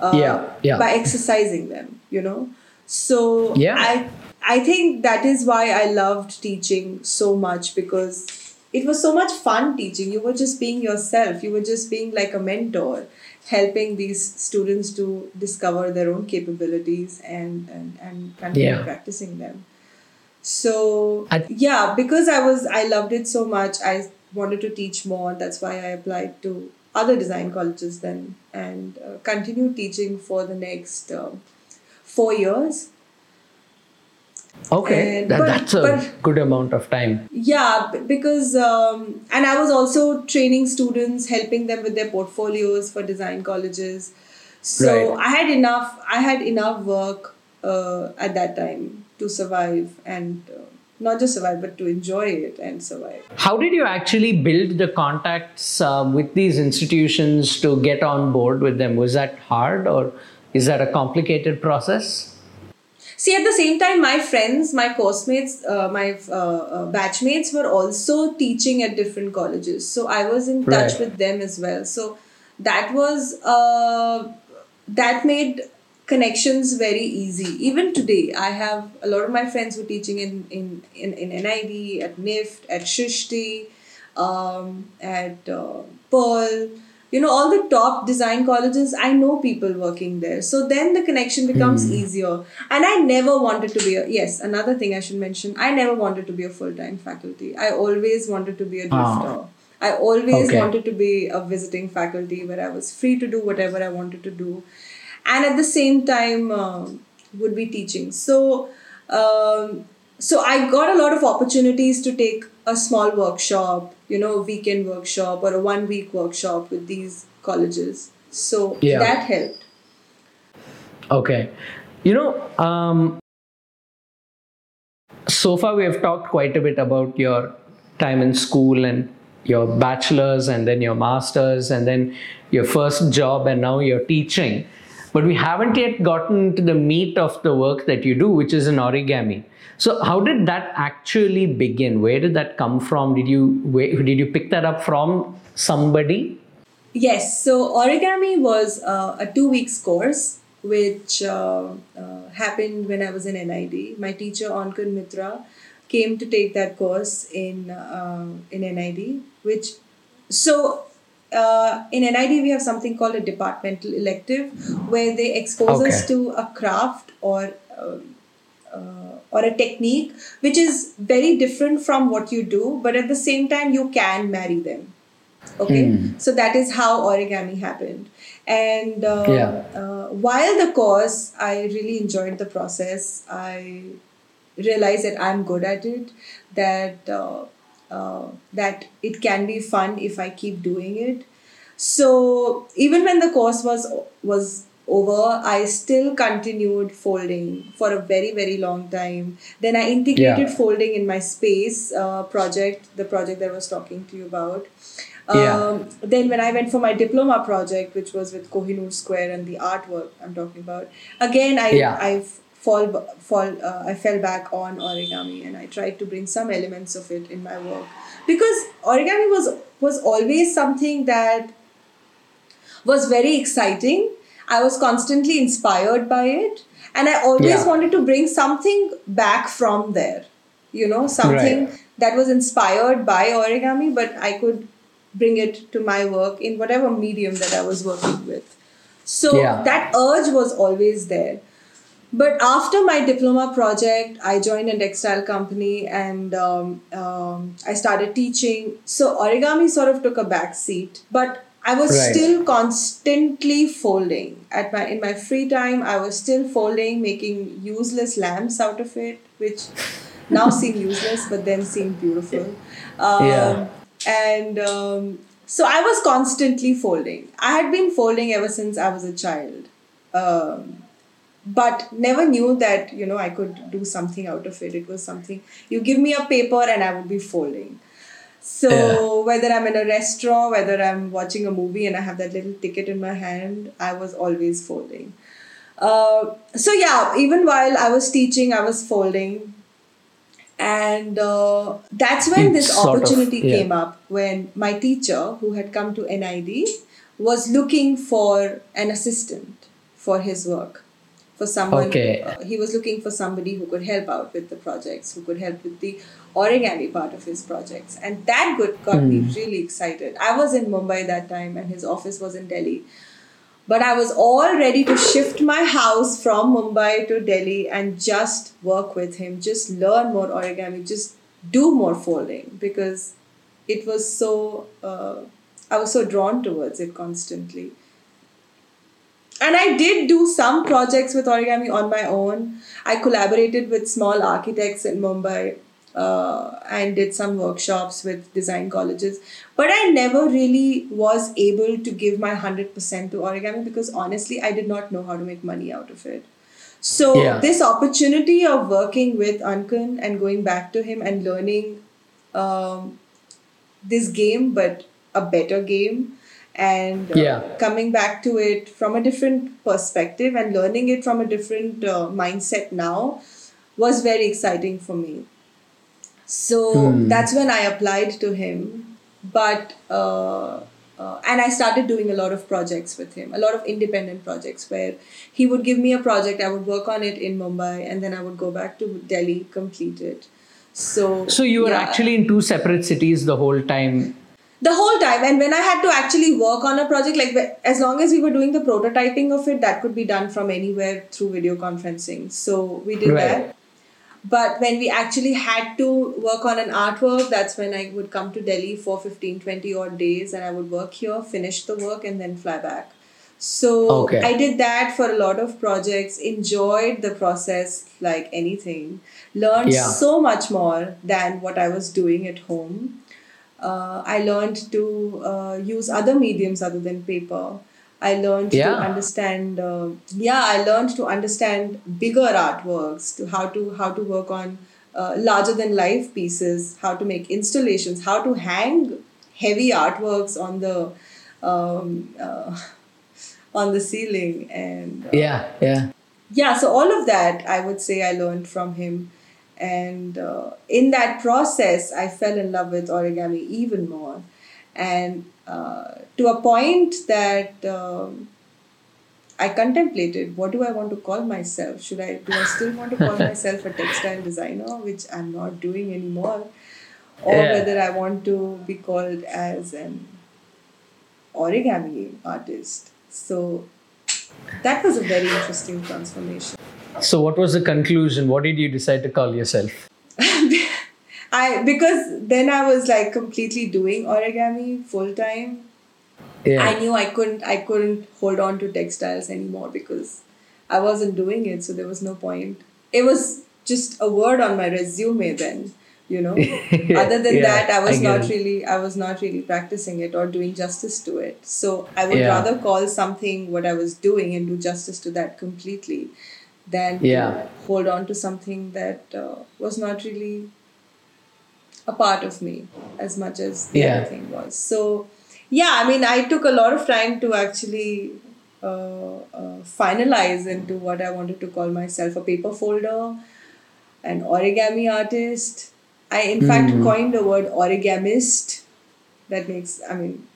uh, Yeah, yeah. by exercising them you know so Yeah. i i think that is why i loved teaching so much because it was so much fun teaching you were just being yourself you were just being like a mentor helping these students to discover their own capabilities and and, and continue Yeah. practicing them so I- yeah because i was i loved it so much i wanted to teach more that's why i applied to other design colleges then and uh, continued teaching for the next uh, four years Okay, And- that, but- that's a but- good amount of time. yeah because um, and i was also training students helping them with their portfolios for design colleges so Right. i had enough i had enough work uh, at that time to survive and uh, not just survive but to enjoy it and survive How did you actually build the contacts uh, with these institutions to get on board with them? Was that hard or is that a complicated process? See, at the same time, my friends, my course mates, uh, my uh, uh, batchmates were also teaching at different colleges. So I was in touch Right. with them as well. So that was, uh, that made connections very easy. Even today, I have a lot of my friends who are teaching in, in, in, in NID, at NIFT, at Srishti, um, at uh, Pearl. You know all the top design colleges i know people working there. So then the connection becomes easier. And i never wanted to be a yes another thing i should mention i never wanted to be a full-time faculty. I always wanted to be a drifter. I always Okay. wanted to be a visiting faculty where i was free to do whatever i wanted to do and at the same time um would be teaching so um, so i got a lot of opportunities to take a small workshop you know a weekend workshop or a one week workshop with these colleges so Yeah. that helped Okay. You know, um, so far we have talked quite a bit about your time in school and your bachelor's and then your master's and then your first job and now you're teaching. But we haven't yet gotten to the meat of the work that you do, which is an origami. So, how did that actually begin? Where did that come from? Did you where, did you pick that up from somebody? Yes, so origami was uh, a two weeks course which uh, uh, happened when I was in NID. My teacher, Ankon Mitra, came to take that course in, uh, in NID, which so uh, in NID we have something called a departmental elective where they expose us to a craft or um, uh, or a technique which is very different from what you do, but at the same time you can marry them. Okay? So that is how origami happened. And uh, Yeah. uh, while the course i really enjoyed the process. I realized that i'm good at it that uh, that it can be fun if i keep doing it so even when the course was was over i still continued folding for a very very long time then i integrated Yeah. folding in my space uh, project the project that i was talking to you about Yeah. um, then when I went for my diploma project, which was with Kohinoor Square and the artwork I'm talking about, again I Yeah. I fall fall uh, I fell back on origami and I tried to bring some elements of it in my work because origami was was always something that was very exciting. I was constantly inspired by it, and I always Yeah. wanted to bring something back from there. You know, something Right. that was inspired by origami, but I could bring it to my work in whatever medium that I was working with. So Yeah. that urge was always there. But after my diploma project, I joined a textile company and um, um, I started teaching. So origami sort of took a back seat, but I was Right. still constantly folding. At my in my free time, I was still folding, making useless lamps out of it, which now seem useless, but then seem beautiful. Um, Yeah. And um, so I was constantly folding. I had been folding ever since I was a child. Um, but never knew that you know I could do something out of it. It was something you give me a paper and I would be folding. So Yeah. whether I'm in a restaurant, whether I'm watching a movie and I have that little ticket in my hand, I was always folding. Uh, so yeah, even while I was teaching, I was folding, and uh, that's when It's this sort of- opportunity yeah. came up when my teacher, who had come to NID, was looking for an assistant for his work for someone Okay. uh, he was looking for somebody who could help out with the projects who could help with the origami part of his projects. And that got, got me really excited. I was in mumbai that time and his office was in delhi. But i was all ready to shift my house from mumbai to delhi and just work with him just learn more origami just do more folding because it was so uh, i was so drawn towards it constantly and I did do some projects with origami on my own. I collaborated with small architects in Mumbai uh, and did some workshops with design colleges. But I never really was able to give my 100% to origami because honestly, I did not know how to make money out of it. So, Yeah. this opportunity of working with Ankon and going back to him and learning um, this game, but a better game, and uh, Yeah. coming back to it from a different perspective and learning it from a different uh, mindset now was very exciting for me. So that's when I applied to him, but uh, uh, and I started doing a lot of projects with him, a lot of independent projects where he would give me a project, I would work on it in Mumbai, and then I would go back to Delhi, complete it. So So you were yeah actually in two separate cities the whole time. The whole time and when i had to actually work on a project like as long as we were doing the prototyping of it that could be done from anywhere through video conferencing so we did Right. that but when we actually had to work on an artwork that's when i would come to delhi for 15 20 odd days and i would work here finish the work and then fly back so Okay. i did that for a lot of projects enjoyed the process like anything learned Yeah. so much more than what i was doing at home uh, I learned to uh, use other mediums other than paper. I learned Yeah. to understand. Uh, yeah, I learned to understand bigger artworks, to how to how to work on uh, larger than life pieces, how to make installations, how to hang heavy artworks on the um, uh, on the ceiling, and uh, Yeah, yeah. yeah so all of that i would say i learned from him and uh, in that process i fell in love with origami even more and uh, to a point that um, i contemplated what do i want to call myself should i do i still want to call myself a textile designer which i'm not doing anymore or Yeah. whether i want to be called as an origami artist so that was a very interesting transformation. So what was the conclusion? What did you decide to call yourself? I because then I was like completely doing origami full time. Yeah. I knew I couldn't I couldn't hold on to textiles anymore because I wasn't doing it, so there was no point. It was just a word on my resume then, you know. Other than Yeah, that, I was I not it. really I was not really practicing it or doing justice to it. So I would Yeah. rather call something what I was doing and do justice to that completely than Yeah. to hold on to something that uh, was not really a part of me as much as the Yeah. other thing was. So, yeah, I mean, I took a lot of time to actually uh, uh, finalize into what I wanted to call myself a paper folder, an origami artist. I, in fact, Hmm. coined the word origamist. That makes, I mean,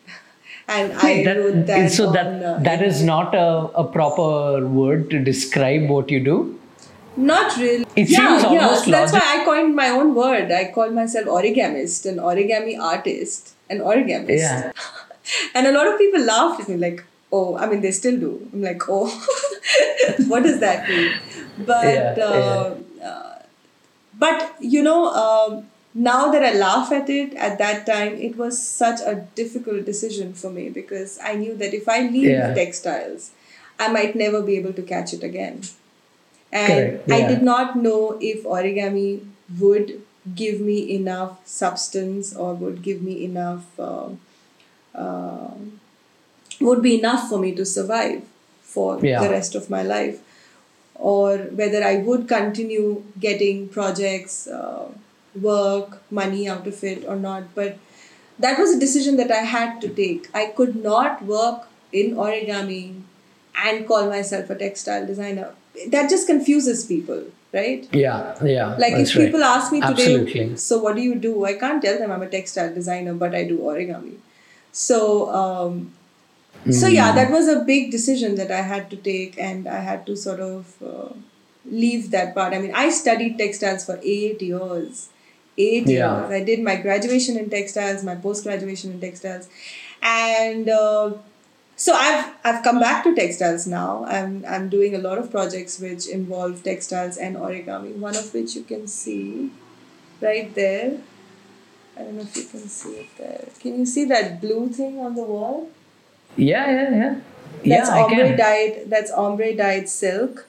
and I that- wrote that. so that on, that is not a, a proper word to describe what you do. Not really. It yeah, seems yeah. almost that's logic- why I coined my own word. I call myself origamist, an origami artist, an origamist. Yeah. and a lot of people laughed at me, like, oh, I mean, they still do. I'm like, oh, what does that mean? but Yeah, uh, Uh, but you know um, now that i laugh at it at that time it was such a difficult decision for me because i knew that if i leave Yeah. textiles i might never be able to catch it again and Correct, i did not know if origami would give me enough substance or would give me enough um um would be enough for me to survive for Yeah. the rest of my life or whether I would continue getting projects, uh, work, money out of it or not. But that was a decision that I had to take. I could not work in origami and call myself a textile designer. That just confuses people, right? Yeah, yeah. Like if right. people ask me today, Absolutely. so what do you do? I can't tell them I'm a textile designer, but I do origami. So, um, so Hmm. yeah, that was a big decision that I had to take, and I had to sort of uh, leave that part. I mean, I studied textiles for eight years. Eight Yeah. years. I did my graduation in textiles, my post graduation in textiles, and uh, so I've I've come back to textiles now. I'm I'm doing a lot of projects which involve textiles and origami. One of which you can see right there. I don't know if you can see it there. Can you see that blue thing on the wall? Yeah, yeah, yeah. That's yeah, ombre dyed. That's ombre dyed silk,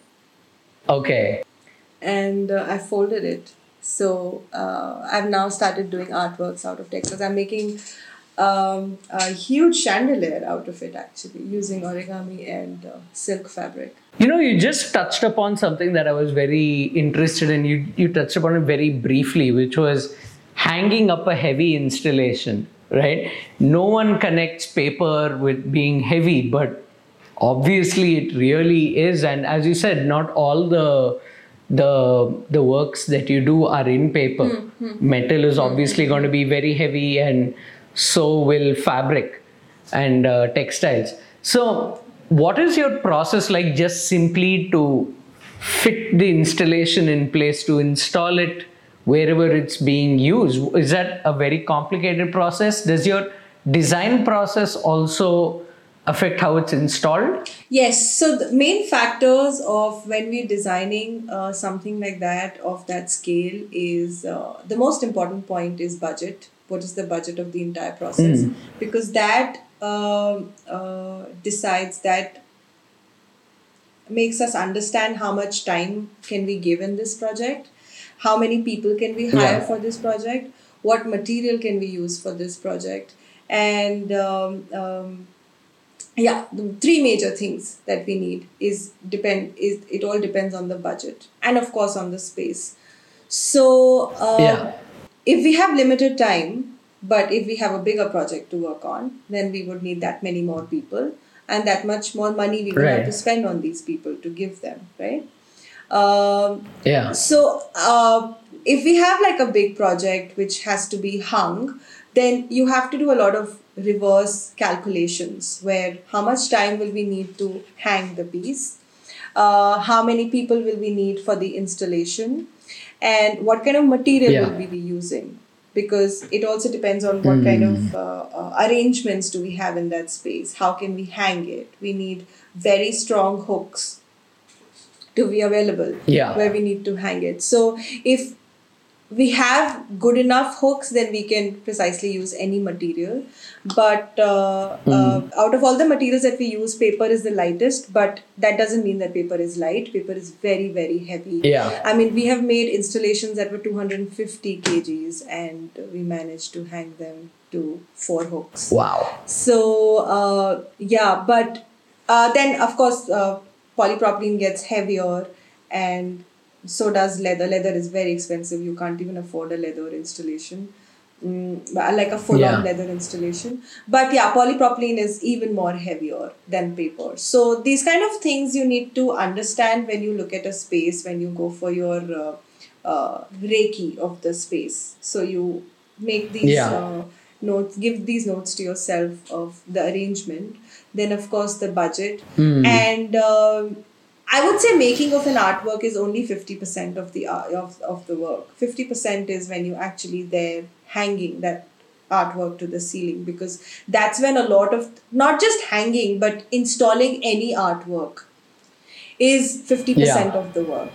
Okay. and uh, I folded it. So uh, I've now started doing artworks out of textiles. I'm making um, a huge chandelier out of it actually, using origami and uh, silk fabric. You know, you just touched upon something that I was very interested in. You you touched upon it very briefly, which was hanging up a heavy installation, right? No one connects paper with being heavy, but obviously it really is. And as you said, not all the the the works that you do are in paper. Hmm, hmm. Metal is hmm. obviously going to be very heavy, and so will fabric and uh, textiles. So, what is your process like? Just simply to fit the installation in place to install it wherever it's being used. Is that a very complicated process? Does your design process also affect how it's installed? Yes, so the main factors of when we're designing uh, something like that of that scale is uh, the most important point is budget. What is the budget of the entire process? Because that um uh, decides that makes us understand how much time can we give in this project how many people can we hire Yeah. for this project what material can we use for this project and um, um, yeah the three major things that we need is depend is it all depends on the budget and of course on the space so uh, Yeah. if we have limited time but if we have a bigger project to work on then we would need that many more people and that much more money we would have to spend on these people to give them right um, Yeah. so, uh, if we have like a big project which has to be hung, then you have to do a lot of reverse calculations where how much time will we need to hang the piece, uh, how many people will we need for the installation, and what kind of material Yeah. will we be using. Because it also depends on what kind of uh, uh, arrangements do we have in that space. How can we hang it? We need very strong hooks to be available Yeah. where we need to hang it. So if we have good enough hooks, then we can precisely use any material. But uh, uh, out of all the materials that we use, paper is the lightest. But that doesn't mean that paper is light. Paper is very very heavy. Yeah. I mean, we have made installations that were 250 kgs, and we managed to hang them to four hooks. Wow. So uh, yeah, but uh, then of course uh, polypropylene gets heavier, and so does leather. Leather is very expensive. You can't even afford a leather installation, mm, like a full-on leather installation. But yeah, polypropylene is even more heavier than paper. So these kind of things you need to understand when you look at a space when you go for your uh, uh, recce of the space. So you make these. Yeah. Uh, notes give these notes to yourself of the arrangement then of course the budget and um, i would say making of an artwork is only 50% of the art of, of the work 50% is when you actually there hanging that artwork to the ceiling because that's when a lot of not just hanging but installing any artwork is 50% Yeah. of the work.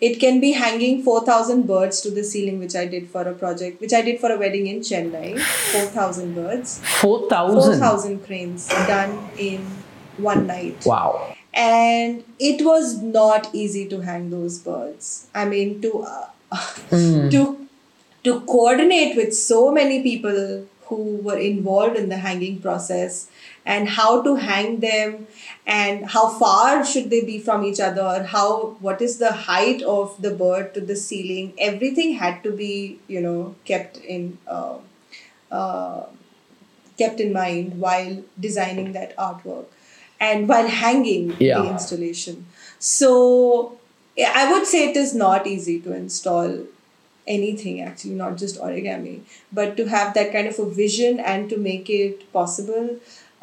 It can be hanging 4,000 birds to the ceiling, which I did for a project, which I did for a wedding in Chennai. 4,000 birds. 4,000. 4,000 cranes done in one night Wow. And it was not easy to hang those birds i mean to uh, Hmm. to to coordinate with so many people who were involved in the hanging process and how to hang them and how far should they be from each other how what is the height of the bird to the ceiling everything had to be you know kept in uh, uh, kept in mind while designing that artwork and while hanging Yeah. the installation. So I would say it is not easy to install anything actually, not just origami, but to have that kind of a vision and to make it possible,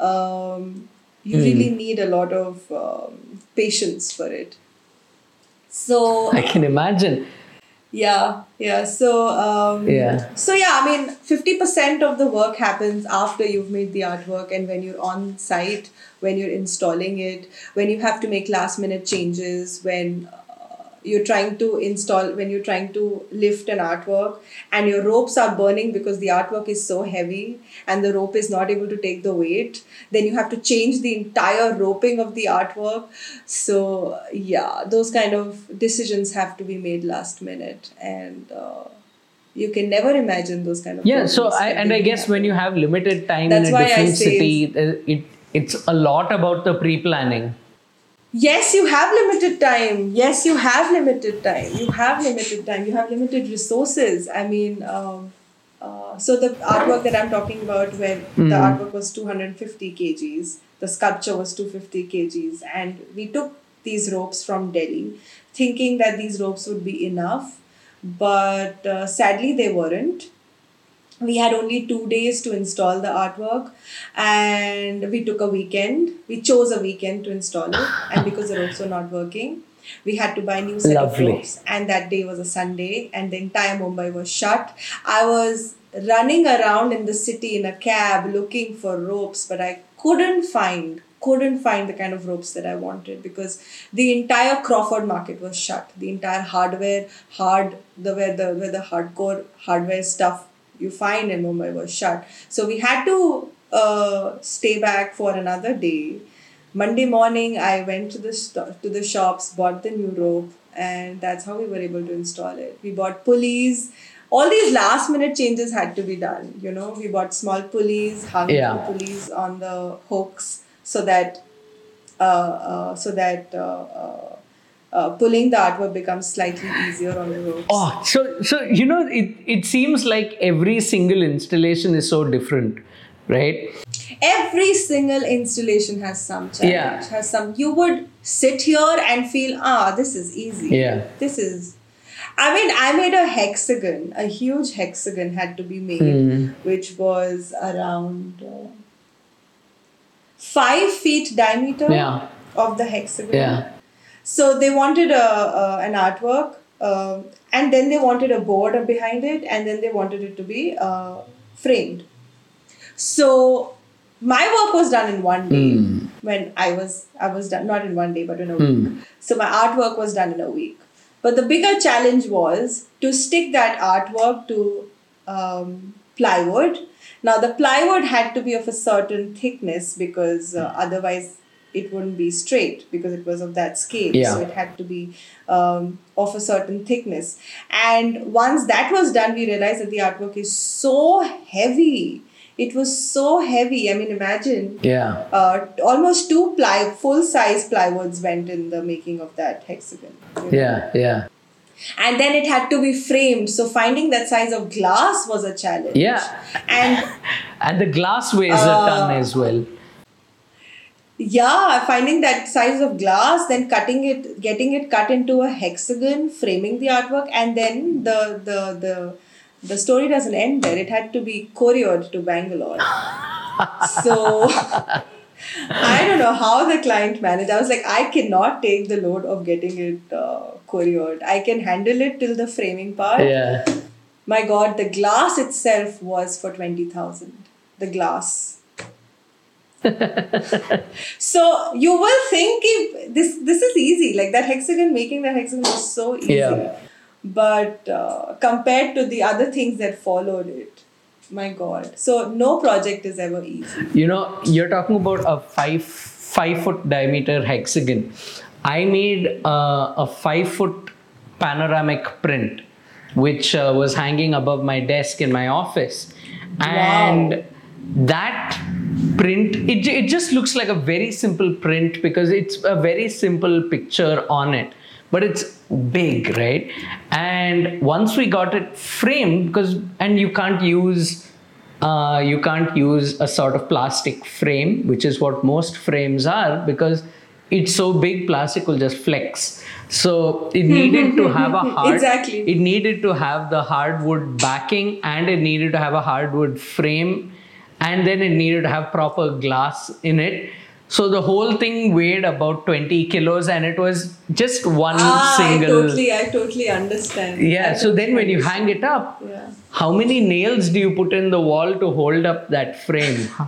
um, you really need a lot of um, patience for it. So I can imagine. yeah, yeah. So um, Yeah. So yeah, I mean, fifty percent of the work happens after you've made the artwork and when you're on site, when you're installing it, when you have to make last minute changes, when uh, you're trying to install, when you're trying to lift an artwork and your ropes are burning because the artwork is so heavy and the rope is not able to take the weight. Then you have to change the entire roping of the artwork. So yeah, those kind of decisions have to be made last minute and. Uh, you can never imagine those kind of Yeah. So I and I guess when you have limited time That's in a why I different say city, uh, it it's a lot about the pre-planning. yes you have limited time. Yes you have limited time. You have limited time. You have limited resources. I mean um, uh, so the artwork that i'm talking about where the artwork was 250 kgs the sculpture was 250 kgs and we took these ropes from delhi thinking that these ropes would be enough but uh, sadly they weren't we had only two days to install the artwork and we took a weekend we chose a weekend to install it and because the ropes were not working we had to buy new set Lovely. of ropes and that day was a sunday and the entire mumbai was shut i was running around in the city in a cab looking for ropes but i couldn't find couldn't find the kind of ropes that I wanted because the entire Crawford market was shut. The entire hardware, hard the where the where the hardcore hardware stuff you find in Mumbai was shut. So we had to uh, stay back for another day. Monday morning, I went to the sto- to the shops, bought the new rope, and that's how we were able to install it. We bought pulleys. All these last minute changes had to be done. You know, we bought small pulleys, hung Yeah. the pulleys on the hooks so that uh, uh, so that uh, pulling the artwork becomes slightly easier on the ropes. Oh, so so you know it it seems like every single installation is so different, right? every single installation has some challenge Yeah. has some you would sit here and feel ah this is easy Yeah. this is i mean i made a hexagon a huge hexagon had to be made Hmm. which was around uh, five feet diameter Yeah. of the hexagon Yeah. So they wanted a, a an artwork, um, and then they wanted a board behind it, and then they wanted it to be uh, framed. So my work was done in one day when I was I was done not in one day but in a week. So my artwork was done in a week. But the bigger challenge was to stick that artwork to um, plywood. Now the plywood had to be of a certain thickness because uh, otherwise it wouldn't be straight because it was of that scale. Yeah. So it had to be um, of a certain thickness. And once that was done, we realized that the artwork is so heavy. It was so heavy. I mean, imagine Yeah. uh, almost two ply full size plywoods went in the making of that hexagon. you know. Yeah. Yeah. And then it had to be framed. So finding that size of glass was a challenge. Yeah. And And the glass weighs a ton as well. Yeah, finding that size of glass, then cutting it, getting it cut into a hexagon, framing the artwork, and then the the the the story doesn't end there. It had to be couriered to Bangalore. so I don't know how the client managed. I was like, I cannot take the load of getting it uh, couriered. I can handle it till the framing part. Yeah. My God, the glass itself was for twenty thousand. The glass. so you will think if this this is easy like that hexagon making that hexagon was so easy. Yeah. but uh, compared to the other things that followed it my god. So no project is ever easy. You know, you're talking about a five five foot diameter hexagon. I made uh, a five foot panoramic print, which uh, was hanging above my desk in my office, and that print. It, it just looks like a very simple print because it's a very simple picture on it. But it's big right? And once we got it framed because and you can't use uh, you can't use a sort of plastic frame which is what most frames are because it's so big plastic will just flex. So it needed to have a hard Exactly. it needed to have the hardwood backing and it needed to have a hardwood frame and then it needed to have proper glass in it. So the whole thing weighed about 20 kilos and it was just one ah, single I totally I totally understand. Yeah so then when you hang it up yeah. how many nails do you put in the wall to hold up that frame?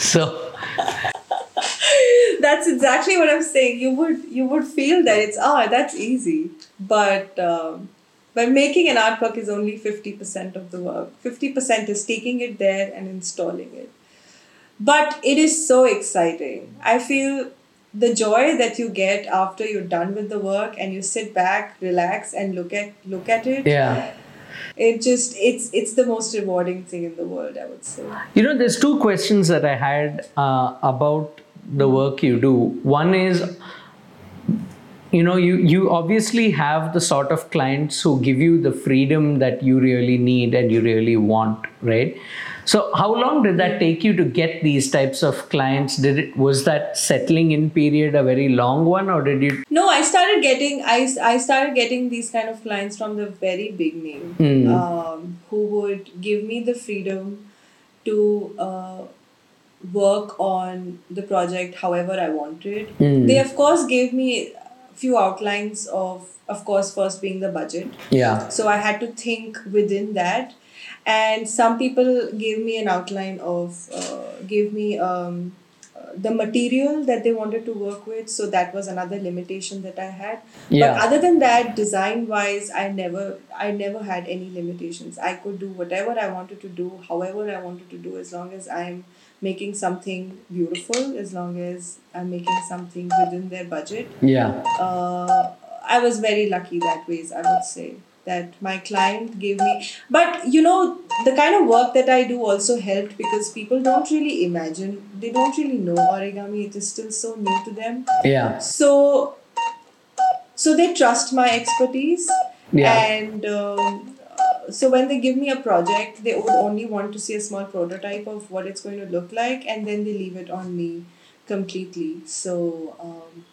So that's exactly what I'm saying. You would you would feel that it's ah that's easy, but um, but making an artwork is only fifty percent of the work. Fifty percent is taking it there and installing it. But it is so exciting. I feel the joy that you get after you're done with the work and you sit back, relax, and look at look at it. yeah It just it's it's the most rewarding thing in the world. I would say. You know, there's two questions that I had uh, about the work you do. One is, you know, you you obviously have the sort of clients who give you the freedom that you really need and you really want, right? So, how long did that take you to get these types of clients? Did it was that settling in period a very long one, or did you? No, I started getting I, I started getting these kind of clients from the very beginning, Mm. um, who would give me the freedom to uh, work on the project however I wanted. Mm. They of course gave me few outlines of of course first being the budget. Yeah. So I had to think within that, and some people gave me an outline of uh, gave me um, uh, the material that they wanted to work with. So that was another limitation that I had. Yeah. But other than that, design wise, I never I never had any limitations. I could do whatever I wanted to do, however I wanted to do, as long as I'm making something beautiful, as long as I'm making something within their budget Yeah. uh, I was very lucky that ways. I would say that my client gave me, but you know the kind of work that I do also helped because people don't really imagine, they don't really know origami. It is still so new to them. Yeah. So, so they trust my expertise, Yeah. and um, so when they give me a project, they would only want to see a small prototype of what it's going to look like, and then they leave it on me completely. So. Um,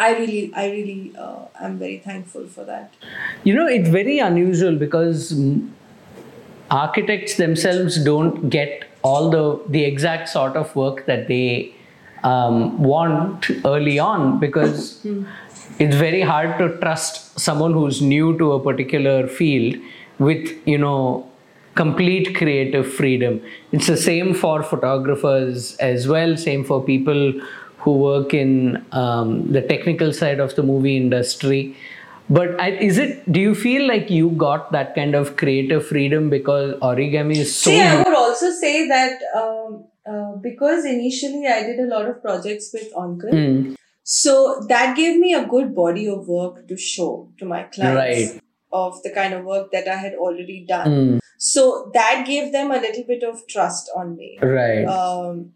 I really, I really, uh, am very thankful for that. You know, it's very unusual because architects themselves don't get all the the exact sort of work that they um, want early on because it's very hard to trust someone who's new to a particular field with you know complete creative freedom. It's the same for photographers as well same for people who work in um, the technical side of the movie industry. But is it do you feel like you got that kind of creative freedom because origami is so See, I would also say that um, uh, because initially I did a lot of projects with Ankon, Mm, so that gave me a good body of work to show to my clients Right. of the kind of work that I had already done. mm, So that gave them a little bit of trust on me. right um,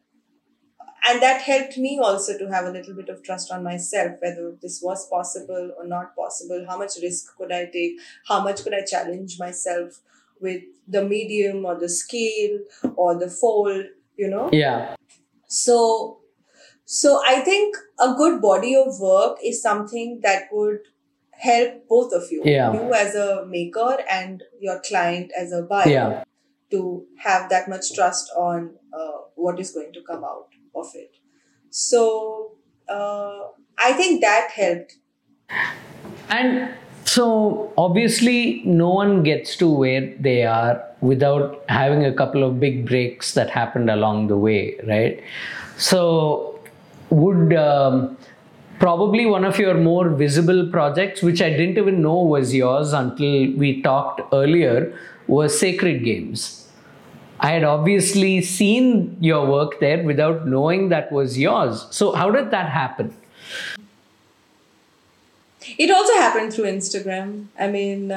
and that helped me also to have a little bit of trust on myself whether this was possible or not possible how much risk could i take how much could i challenge myself with the medium or the scale or the fold you know yeah so so i think a good body of work is something that would help both of you Yeah. you as a maker and your client as a buyer yeah to have that much trust on uh, what is going to come out of it. So uh, I think that helped. And So obviously, no one gets to where they are without having a couple of big breaks that happened along the way, right? So would um, probably one of your more visible projects, which I didn't even know was yours until we talked earlier, was Sacred Games. I had obviously seen your work there without knowing that was yours. So, how did that happen? It also happened through Instagram. I mean, uh,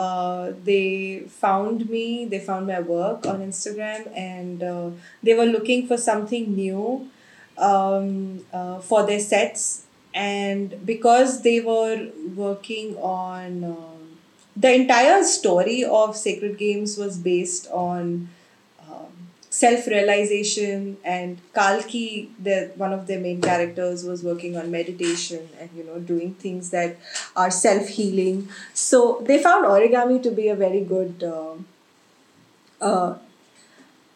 uh, they found me, they found my work on Instagram, and uh, they were looking for something new um, uh, for their sets. And because they were working on um, the entire story of Sacred Games was based on self realization and Kalki, the one of their main characters, was working on meditation and you know doing things that are self healing. So they found origami to be a very good uh, uh,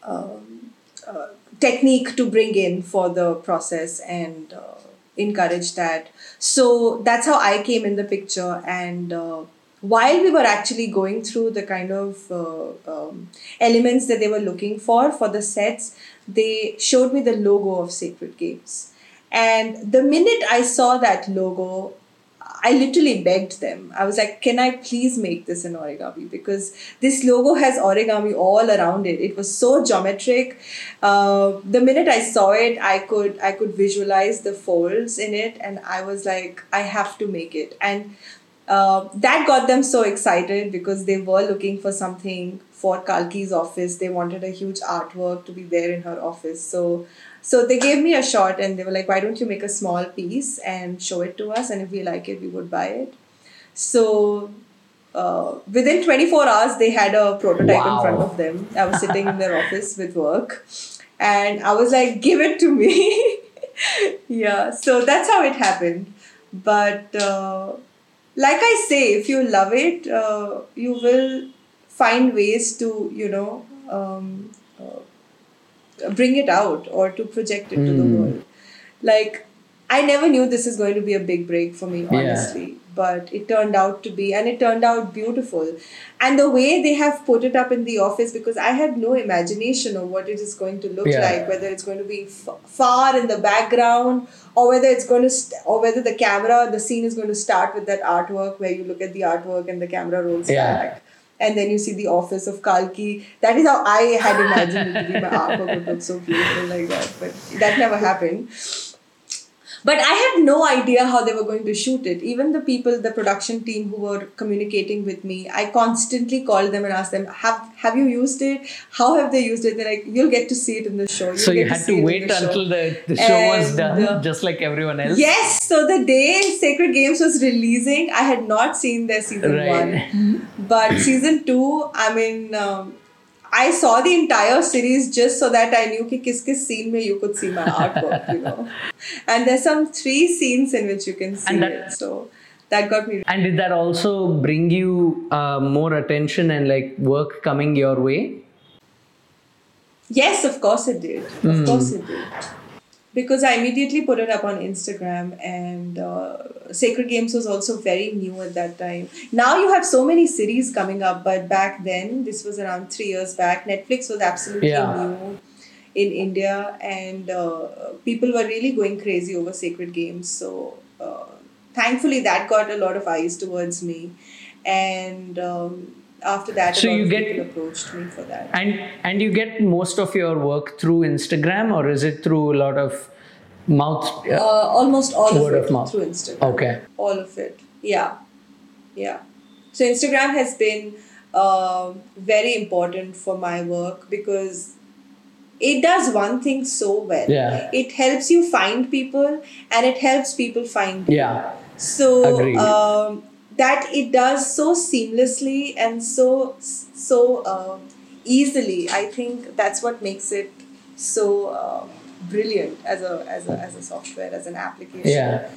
um, uh, technique to bring in for the process and uh, encourage that. So that's how I came in the picture and uh, while we were actually going through the kind of uh, um, elements that they were looking for for the sets, they showed me the logo of Sacred Games. And the minute I saw that logo, I literally begged them. I was like, can I please make this an origami? Because this logo has origami all around it. It was so geometric. Uh, the minute I saw it, I could I could visualize the folds in it, and I was like, I have to make it. And uh, that got them so excited because they were looking for something for Kalki's office. They wanted a huge artwork to be there in her office. So, so they gave me a shot and they were like, "Why don't you make a small piece and show it to us? And if we like it, we would buy it." So. Uh, within 24 hours, they had a prototype wow. in front of them. I was sitting in their office with work, and I was like, "Give it to me." yeah, so that's how it happened. But uh, like I say, if you love it, uh, you will find ways to, you know, um, bring it out or to project it mm. to the hmm. world. Like, I never knew this is going to be a big break for me, honestly. Yeah. But it turned out to be, and it turned out beautiful. And the way they have put it up in the office, because I had no imagination of what it is going to look yeah. like, whether it's going to be f- far in the background or whether it's going to st- or whether the camera the scene is going to start with that artwork where you look at the artwork and the camera rolls yeah. back and then you see the office of Kalki. That is how I had imagined it to be. My artwork would look so beautiful like that, but that never happened. But I had no idea how they were going to shoot it. Even the people, the production team who were communicating with me, I constantly called them and asked them, "Have have you used it? How have they used it?" They're like, "You'll get to see it in the show." You'll so you had to, to wait the until the, the show and was done, uh, just like everyone else. Yes. So the day Sacred Games was releasing, I had not seen their season right. one, but season two, I mean. Um, I saw the entire series just so that I knew that kis kis scene mein you could see my artwork, you know. And there's some three scenes in which you can see that, it. So that got me. And did that also bring you uh, more attention and like work coming your way? Yes, of course it did. Of mm. course it did because I immediately put it up on Instagram, and uh, Sacred Games was also very new at that time. Now you have so many series coming up, but back then, this was around three years back, Netflix was absolutely yeah. new in India, and uh, people were really going crazy over Sacred Games. So, uh, thankfully, that got a lot of eyes towards me. And um, after that so you get approached me for that. And and you get most of your work through instagram or is it through a lot of mouth uh, almost all of it of through instagram. Okay. All of it. Yeah. Yeah. So instagram has been uh, very important for my work because it does one thing so well. Yeah. it helps you find people and it helps people find you. yeah. So um, that it does so seamlessly and so so uh, easily. I think that's what makes it so uh, brilliant as a as a as a software as an application. Yeah.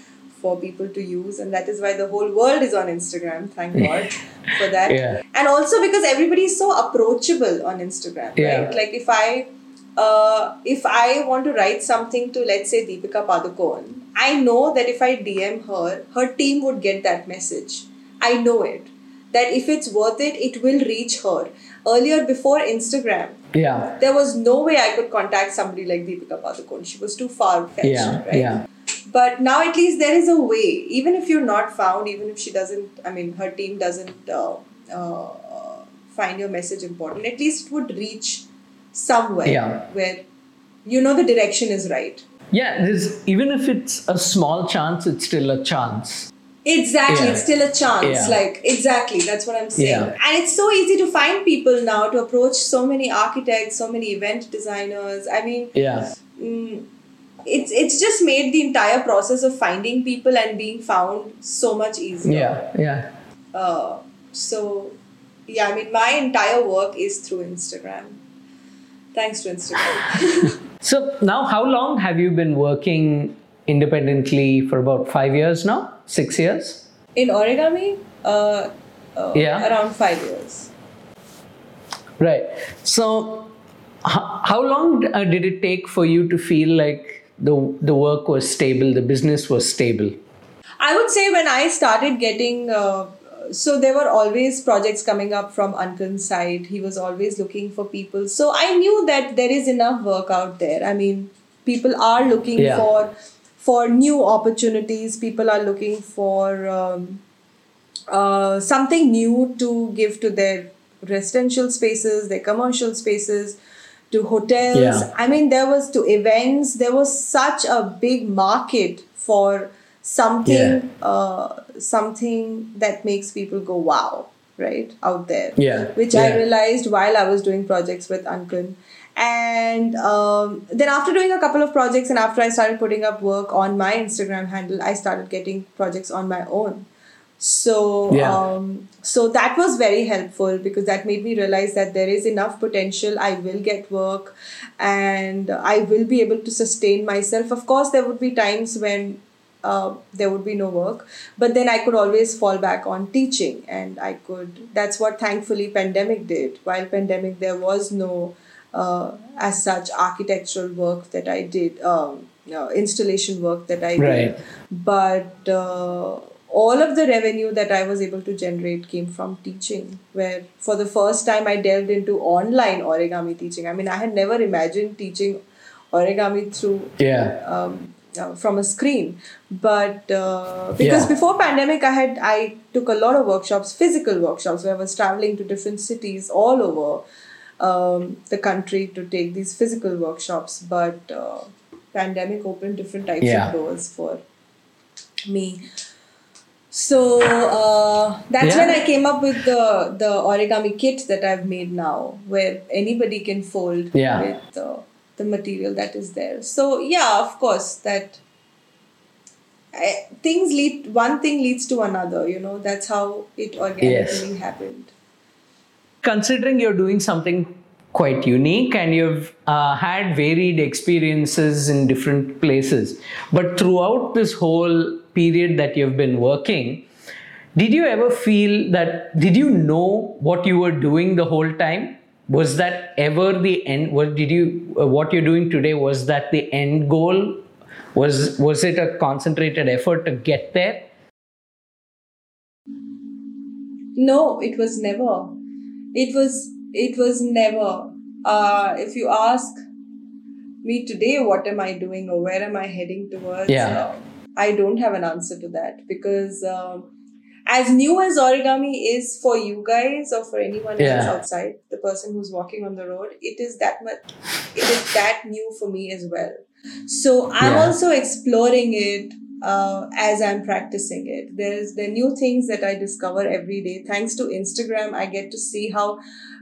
For people to use, and that is why the whole world is on Instagram. Thank God for that. Yeah. And also because everybody is so approachable on Instagram, yeah. right? Like if I uh, if I want to write something to, let's say, Deepika Padukone, I know that if I DM her, her team would get that message I know it. That if it's worth it, it will reach her. Earlier, before Instagram, Yeah. there was no way I could contact somebody like Deepika Padukone. She was too far fetched, Yeah. right? Yeah. But now at least there is a way. Even if you're not found, even if she doesn't, I mean, her team doesn't uh, uh, find your message important, at least it would reach somewhere Yeah. where you know the direction is right. Yeah. There's, even if it's a small chance, it's still a chance. Exactly, Yeah. it's still a chance. Yeah. Like, exactly, that's what I'm saying. Yeah. And it's so easy to find people now to approach so many architects, so many event designers. I mean, Yeah. mm, it's it's just made the entire process of finding people and being found so much easier. Yeah. Yeah. Uh, so, yeah, I mean, my entire work is through Instagram. Thanks to Instagram. So now, how long have you been working independently for about five years now? Six years? In origami, uh, uh, Yeah. around five years. Right. So, h- how long uh, did it take for you to feel like the the work was stable, the business was stable? I would say when I started getting, uh, so there were always projects coming up from Ankon's side. He was always looking for people. So I knew that there is enough work out there. I mean, people are looking Yeah. for for new opportunities. People are looking for um, uh, something new to give to their residential spaces, their commercial spaces, to hotels. Yeah. I mean, there was to events. There was such a big market for something, uh, something that makes people go wow, right out there. Yeah, Which I realized while I was doing projects with Ankon. And um, then after doing a couple of projects and after I started putting up work on my Instagram handle, I started getting projects on my own. So Yeah. um, so that was very helpful because that made me realize that there is enough potential. I will get work, and I will be able to sustain myself. Of course, there would be times when uh, there would be no work, but then I could always fall back on teaching, and I could. That's what thankfully pandemic did. While pandemic, there was no uh, as such architectural work that I did. Um, uh, installation work that I Right. did but uh, all of the revenue that I was able to generate came from teaching, where for the first time I delved into online origami teaching. I mean, I had never imagined teaching origami through Yeah. um, uh, from a screen but uh, because Yeah. before pandemic i had i took a lot of workshops physical workshops where i was traveling to different cities all over um, the country to take these physical workshops but uh, pandemic opened different types Yeah. of doors for me so uh, that's Yeah. when I came up with the the origami kit that I've made now, where anybody can fold Yeah. with uh, the material that is there. So yeah, of course that I, things lead. One thing leads to another. You know that's how it organically happened. Considering you're doing something quite unique and you've uh, had varied experiences in different places, but throughout this whole period that you've been working, did you ever feel that? Did you know what you were doing the whole time? Was that ever the end? What did you? Uh, what you're doing today was that the end goal? Was was it a concentrated effort to get there? No, it was never. It was it was never. Uh, if you ask me today, what am I doing or where am I heading towards? Yeah. uh, I don't have an answer to that because um, as new as origami is for you guys or for anyone else outside, the person who's walking on the road, it is that much. It is that new for me as well. So I'm Yeah. also exploring it uh, as I'm practicing it. There's the new things that I discover every day. Thanks to Instagram, I get to see how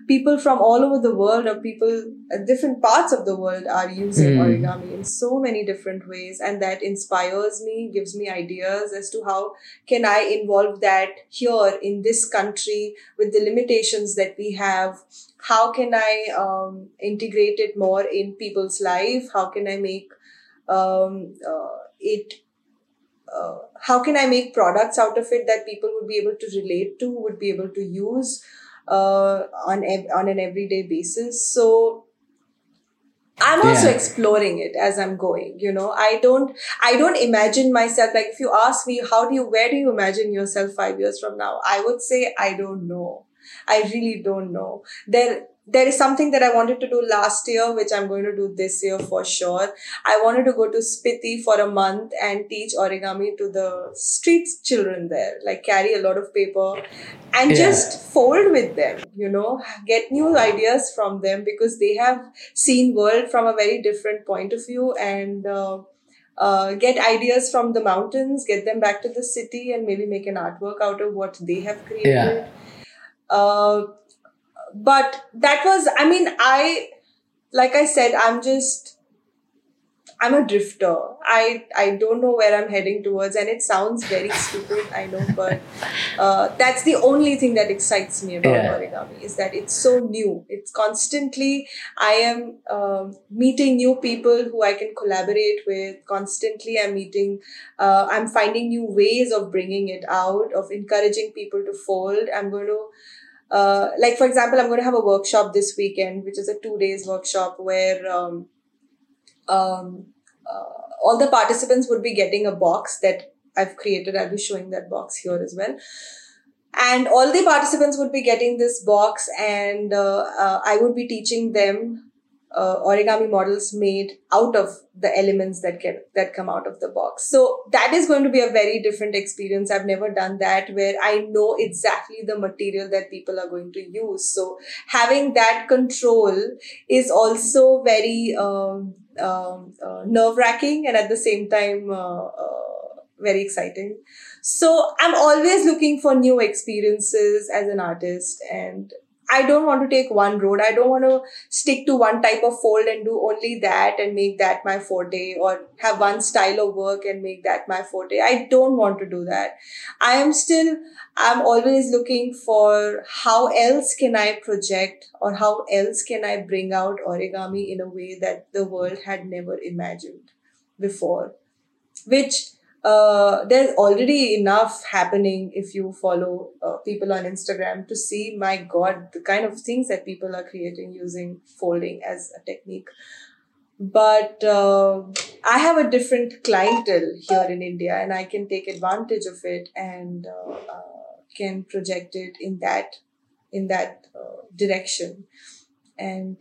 people from all over the world or people at different parts of the world are using Mm. origami in so many different ways and that inspires me gives me ideas as to how can i involve that here in this country with the limitations that we have how can i um, integrate it more in people's life how can i make um, uh, it uh, how can I make products out of it that people would be able to relate to, would be able to use uh, on ev- on an everyday basis? So i'm also Yeah. exploring it as i'm going you know i don't i don't imagine myself like if you ask me how do you where do you imagine yourself 5 years from now i would say i don't know i really don't know there there is something that i wanted to do last year which i'm going to do this year for sure i wanted to go to spiti for a month and teach origami to the street children there like carry a lot of paper and Yeah. just fold with them you know get new ideas from them because they have seen world from a very different point of view and uh, uh, get ideas from the mountains get them back to the city and maybe make an artwork out of what they have created Yeah. uh, but that was i mean i like i said i'm just i'm a drifter. I i don't know where i'm heading towards and it sounds very stupid i know but uh, that's the only thing that excites me about Yeah. origami is that it's so new. It's constantly i am um, meeting new people who i can collaborate with. Constantly i'm meeting uh, i'm finding new ways of bringing it out of encouraging people to fold. I'm going to uh, like for example i'm going to have a workshop this weekend which is a two days workshop where um, um, uh, all the participants would be getting a box that i've created. I'll be showing that box here as well. And all the participants would be getting this box and uh, uh, i would be teaching them uh, origami models made out of the elements that get that come out of the box. So that is going to be a very different experience. I've never done that where i know exactly the material that people are going to use. So having that control is also very um, um, uh, nerve wracking and at the same time uh, uh, very exciting. So i'm always looking for new experiences as an artist and I don't want to take one road. I don't want to stick to one type of fold and do only that and make that my forte or have one style of work and make that my forte. I don't want to do that. I am still, I'm always looking for how else can I project or how else can I bring out origami in a way that the world had never imagined before, which uh, there's already enough happening if you follow uh, people on Instagram to see, my God, the kind of things that people are creating using folding as a technique. But uh, I have a different clientele here in India, and I can take advantage of it and uh, uh, can project it in that in that uh, direction. And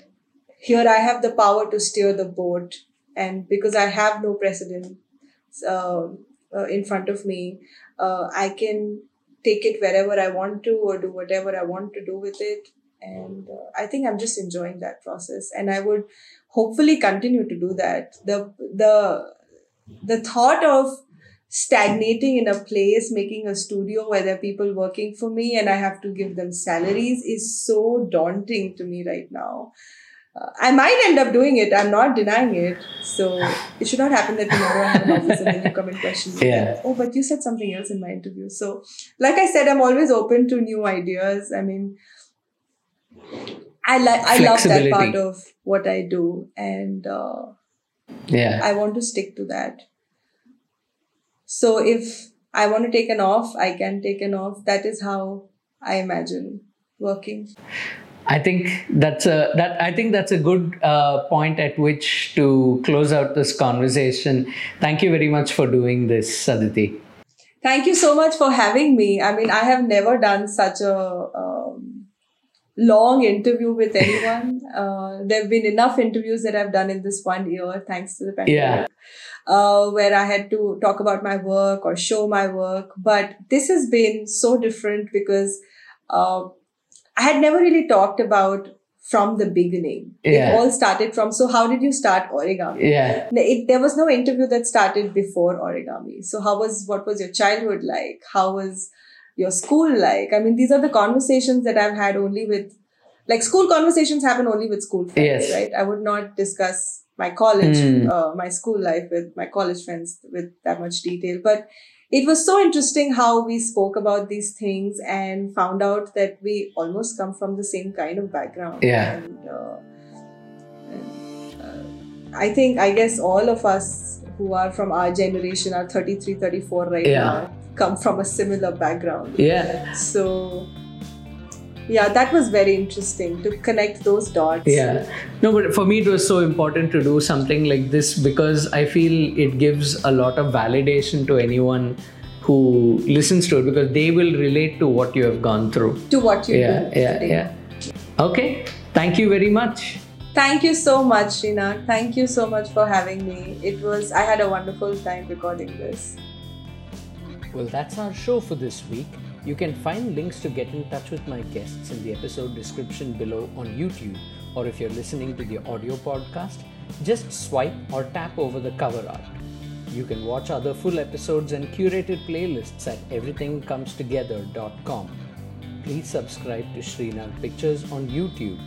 here I have the power to steer the boat, and because I have no precedent um, uh, in front of me, uh, I can take it wherever I want to or do whatever I want to do with it. And uh, I think I'm just enjoying that process, and I would hopefully continue to do that. the the The thought of stagnating in a place, making a studio where there are people working for me, and I have to give them salaries is so daunting to me right now. Uh, I might end up doing it. I'm not denying it. So it should not happen that tomorrow I have an office and then you come and question me. Yeah. Oh, but you said something else in my interview. So, like I said, I'm always open to new ideas. I mean, I like I love that part of what I do, and uh, Yeah. I want to stick to that. So if I want to take an off, I can take an off. That is how I imagine working. I think that's a that I think that's a good uh, point at which to close out this conversation. Thank you very much for doing this, Aditi. Thank you so much for having me. I mean, I have never done such a um, long interview with anyone. Uh, there have been enough interviews that I've done in this one year, thanks to the pandemic, Yeah. uh, where I had to talk about my work or show my work. But this has been so different because uh, I had never really talked about from the beginning. Yeah. It all started from. So, how did you start origami? Yeah. it, there was no interview that started before origami so how was what was your childhood like how was your school like i mean these are the conversations that i've had only with like school conversations happen only with school friends Yes. right i would not discuss my college Hmm. uh, my school life with my college friends with that much detail but it was so interesting how we spoke about these things and found out that we almost come from the same kind of background Yeah. and, uh, and uh, I think, I guess all of us who are from our generation are 33, 34 right Yeah. now, come from a similar background. Yeah. So yeah, that was very interesting to connect those dots. Yeah. No, but for me, it was so important to do something like this because I feel it gives a lot of validation to anyone who listens to it because they will relate to what you have gone through. To what you Yeah, do. yeah, today. yeah. Okay. Thank you very much. Thank you so much, Srinath. Thank you so much for having me. It was I had a wonderful time recording this. Well, that's our show for this week. You can find links to get in touch with my guests in the episode description below on YouTube, or if you're listening to the audio podcast, just swipe or tap over the cover art. You can watch other full episodes and curated playlists at everythingcomestogether.com. Please subscribe to Srinath Pictures on YouTube,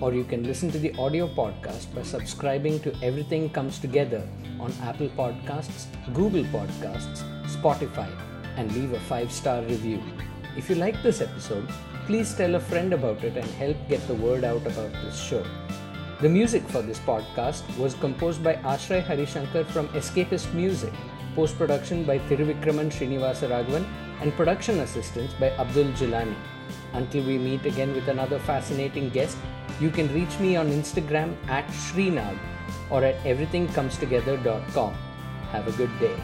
or you can listen to the audio podcast by subscribing to Everything Comes Together on Apple Podcasts, Google Podcasts, Spotify, and leave a five star review. If you like this episode, please tell a friend about it and help get the word out about this show. The music for this podcast was composed by Ashray Harishankar from Escapist Music, post production by Thiruvikraman Srinivasa Raghavan, and production assistance by Abdul Jilani. Until we meet again with another fascinating guest, you can reach me on Instagram at Srinag or at everythingcomestogether.com. Have a good day.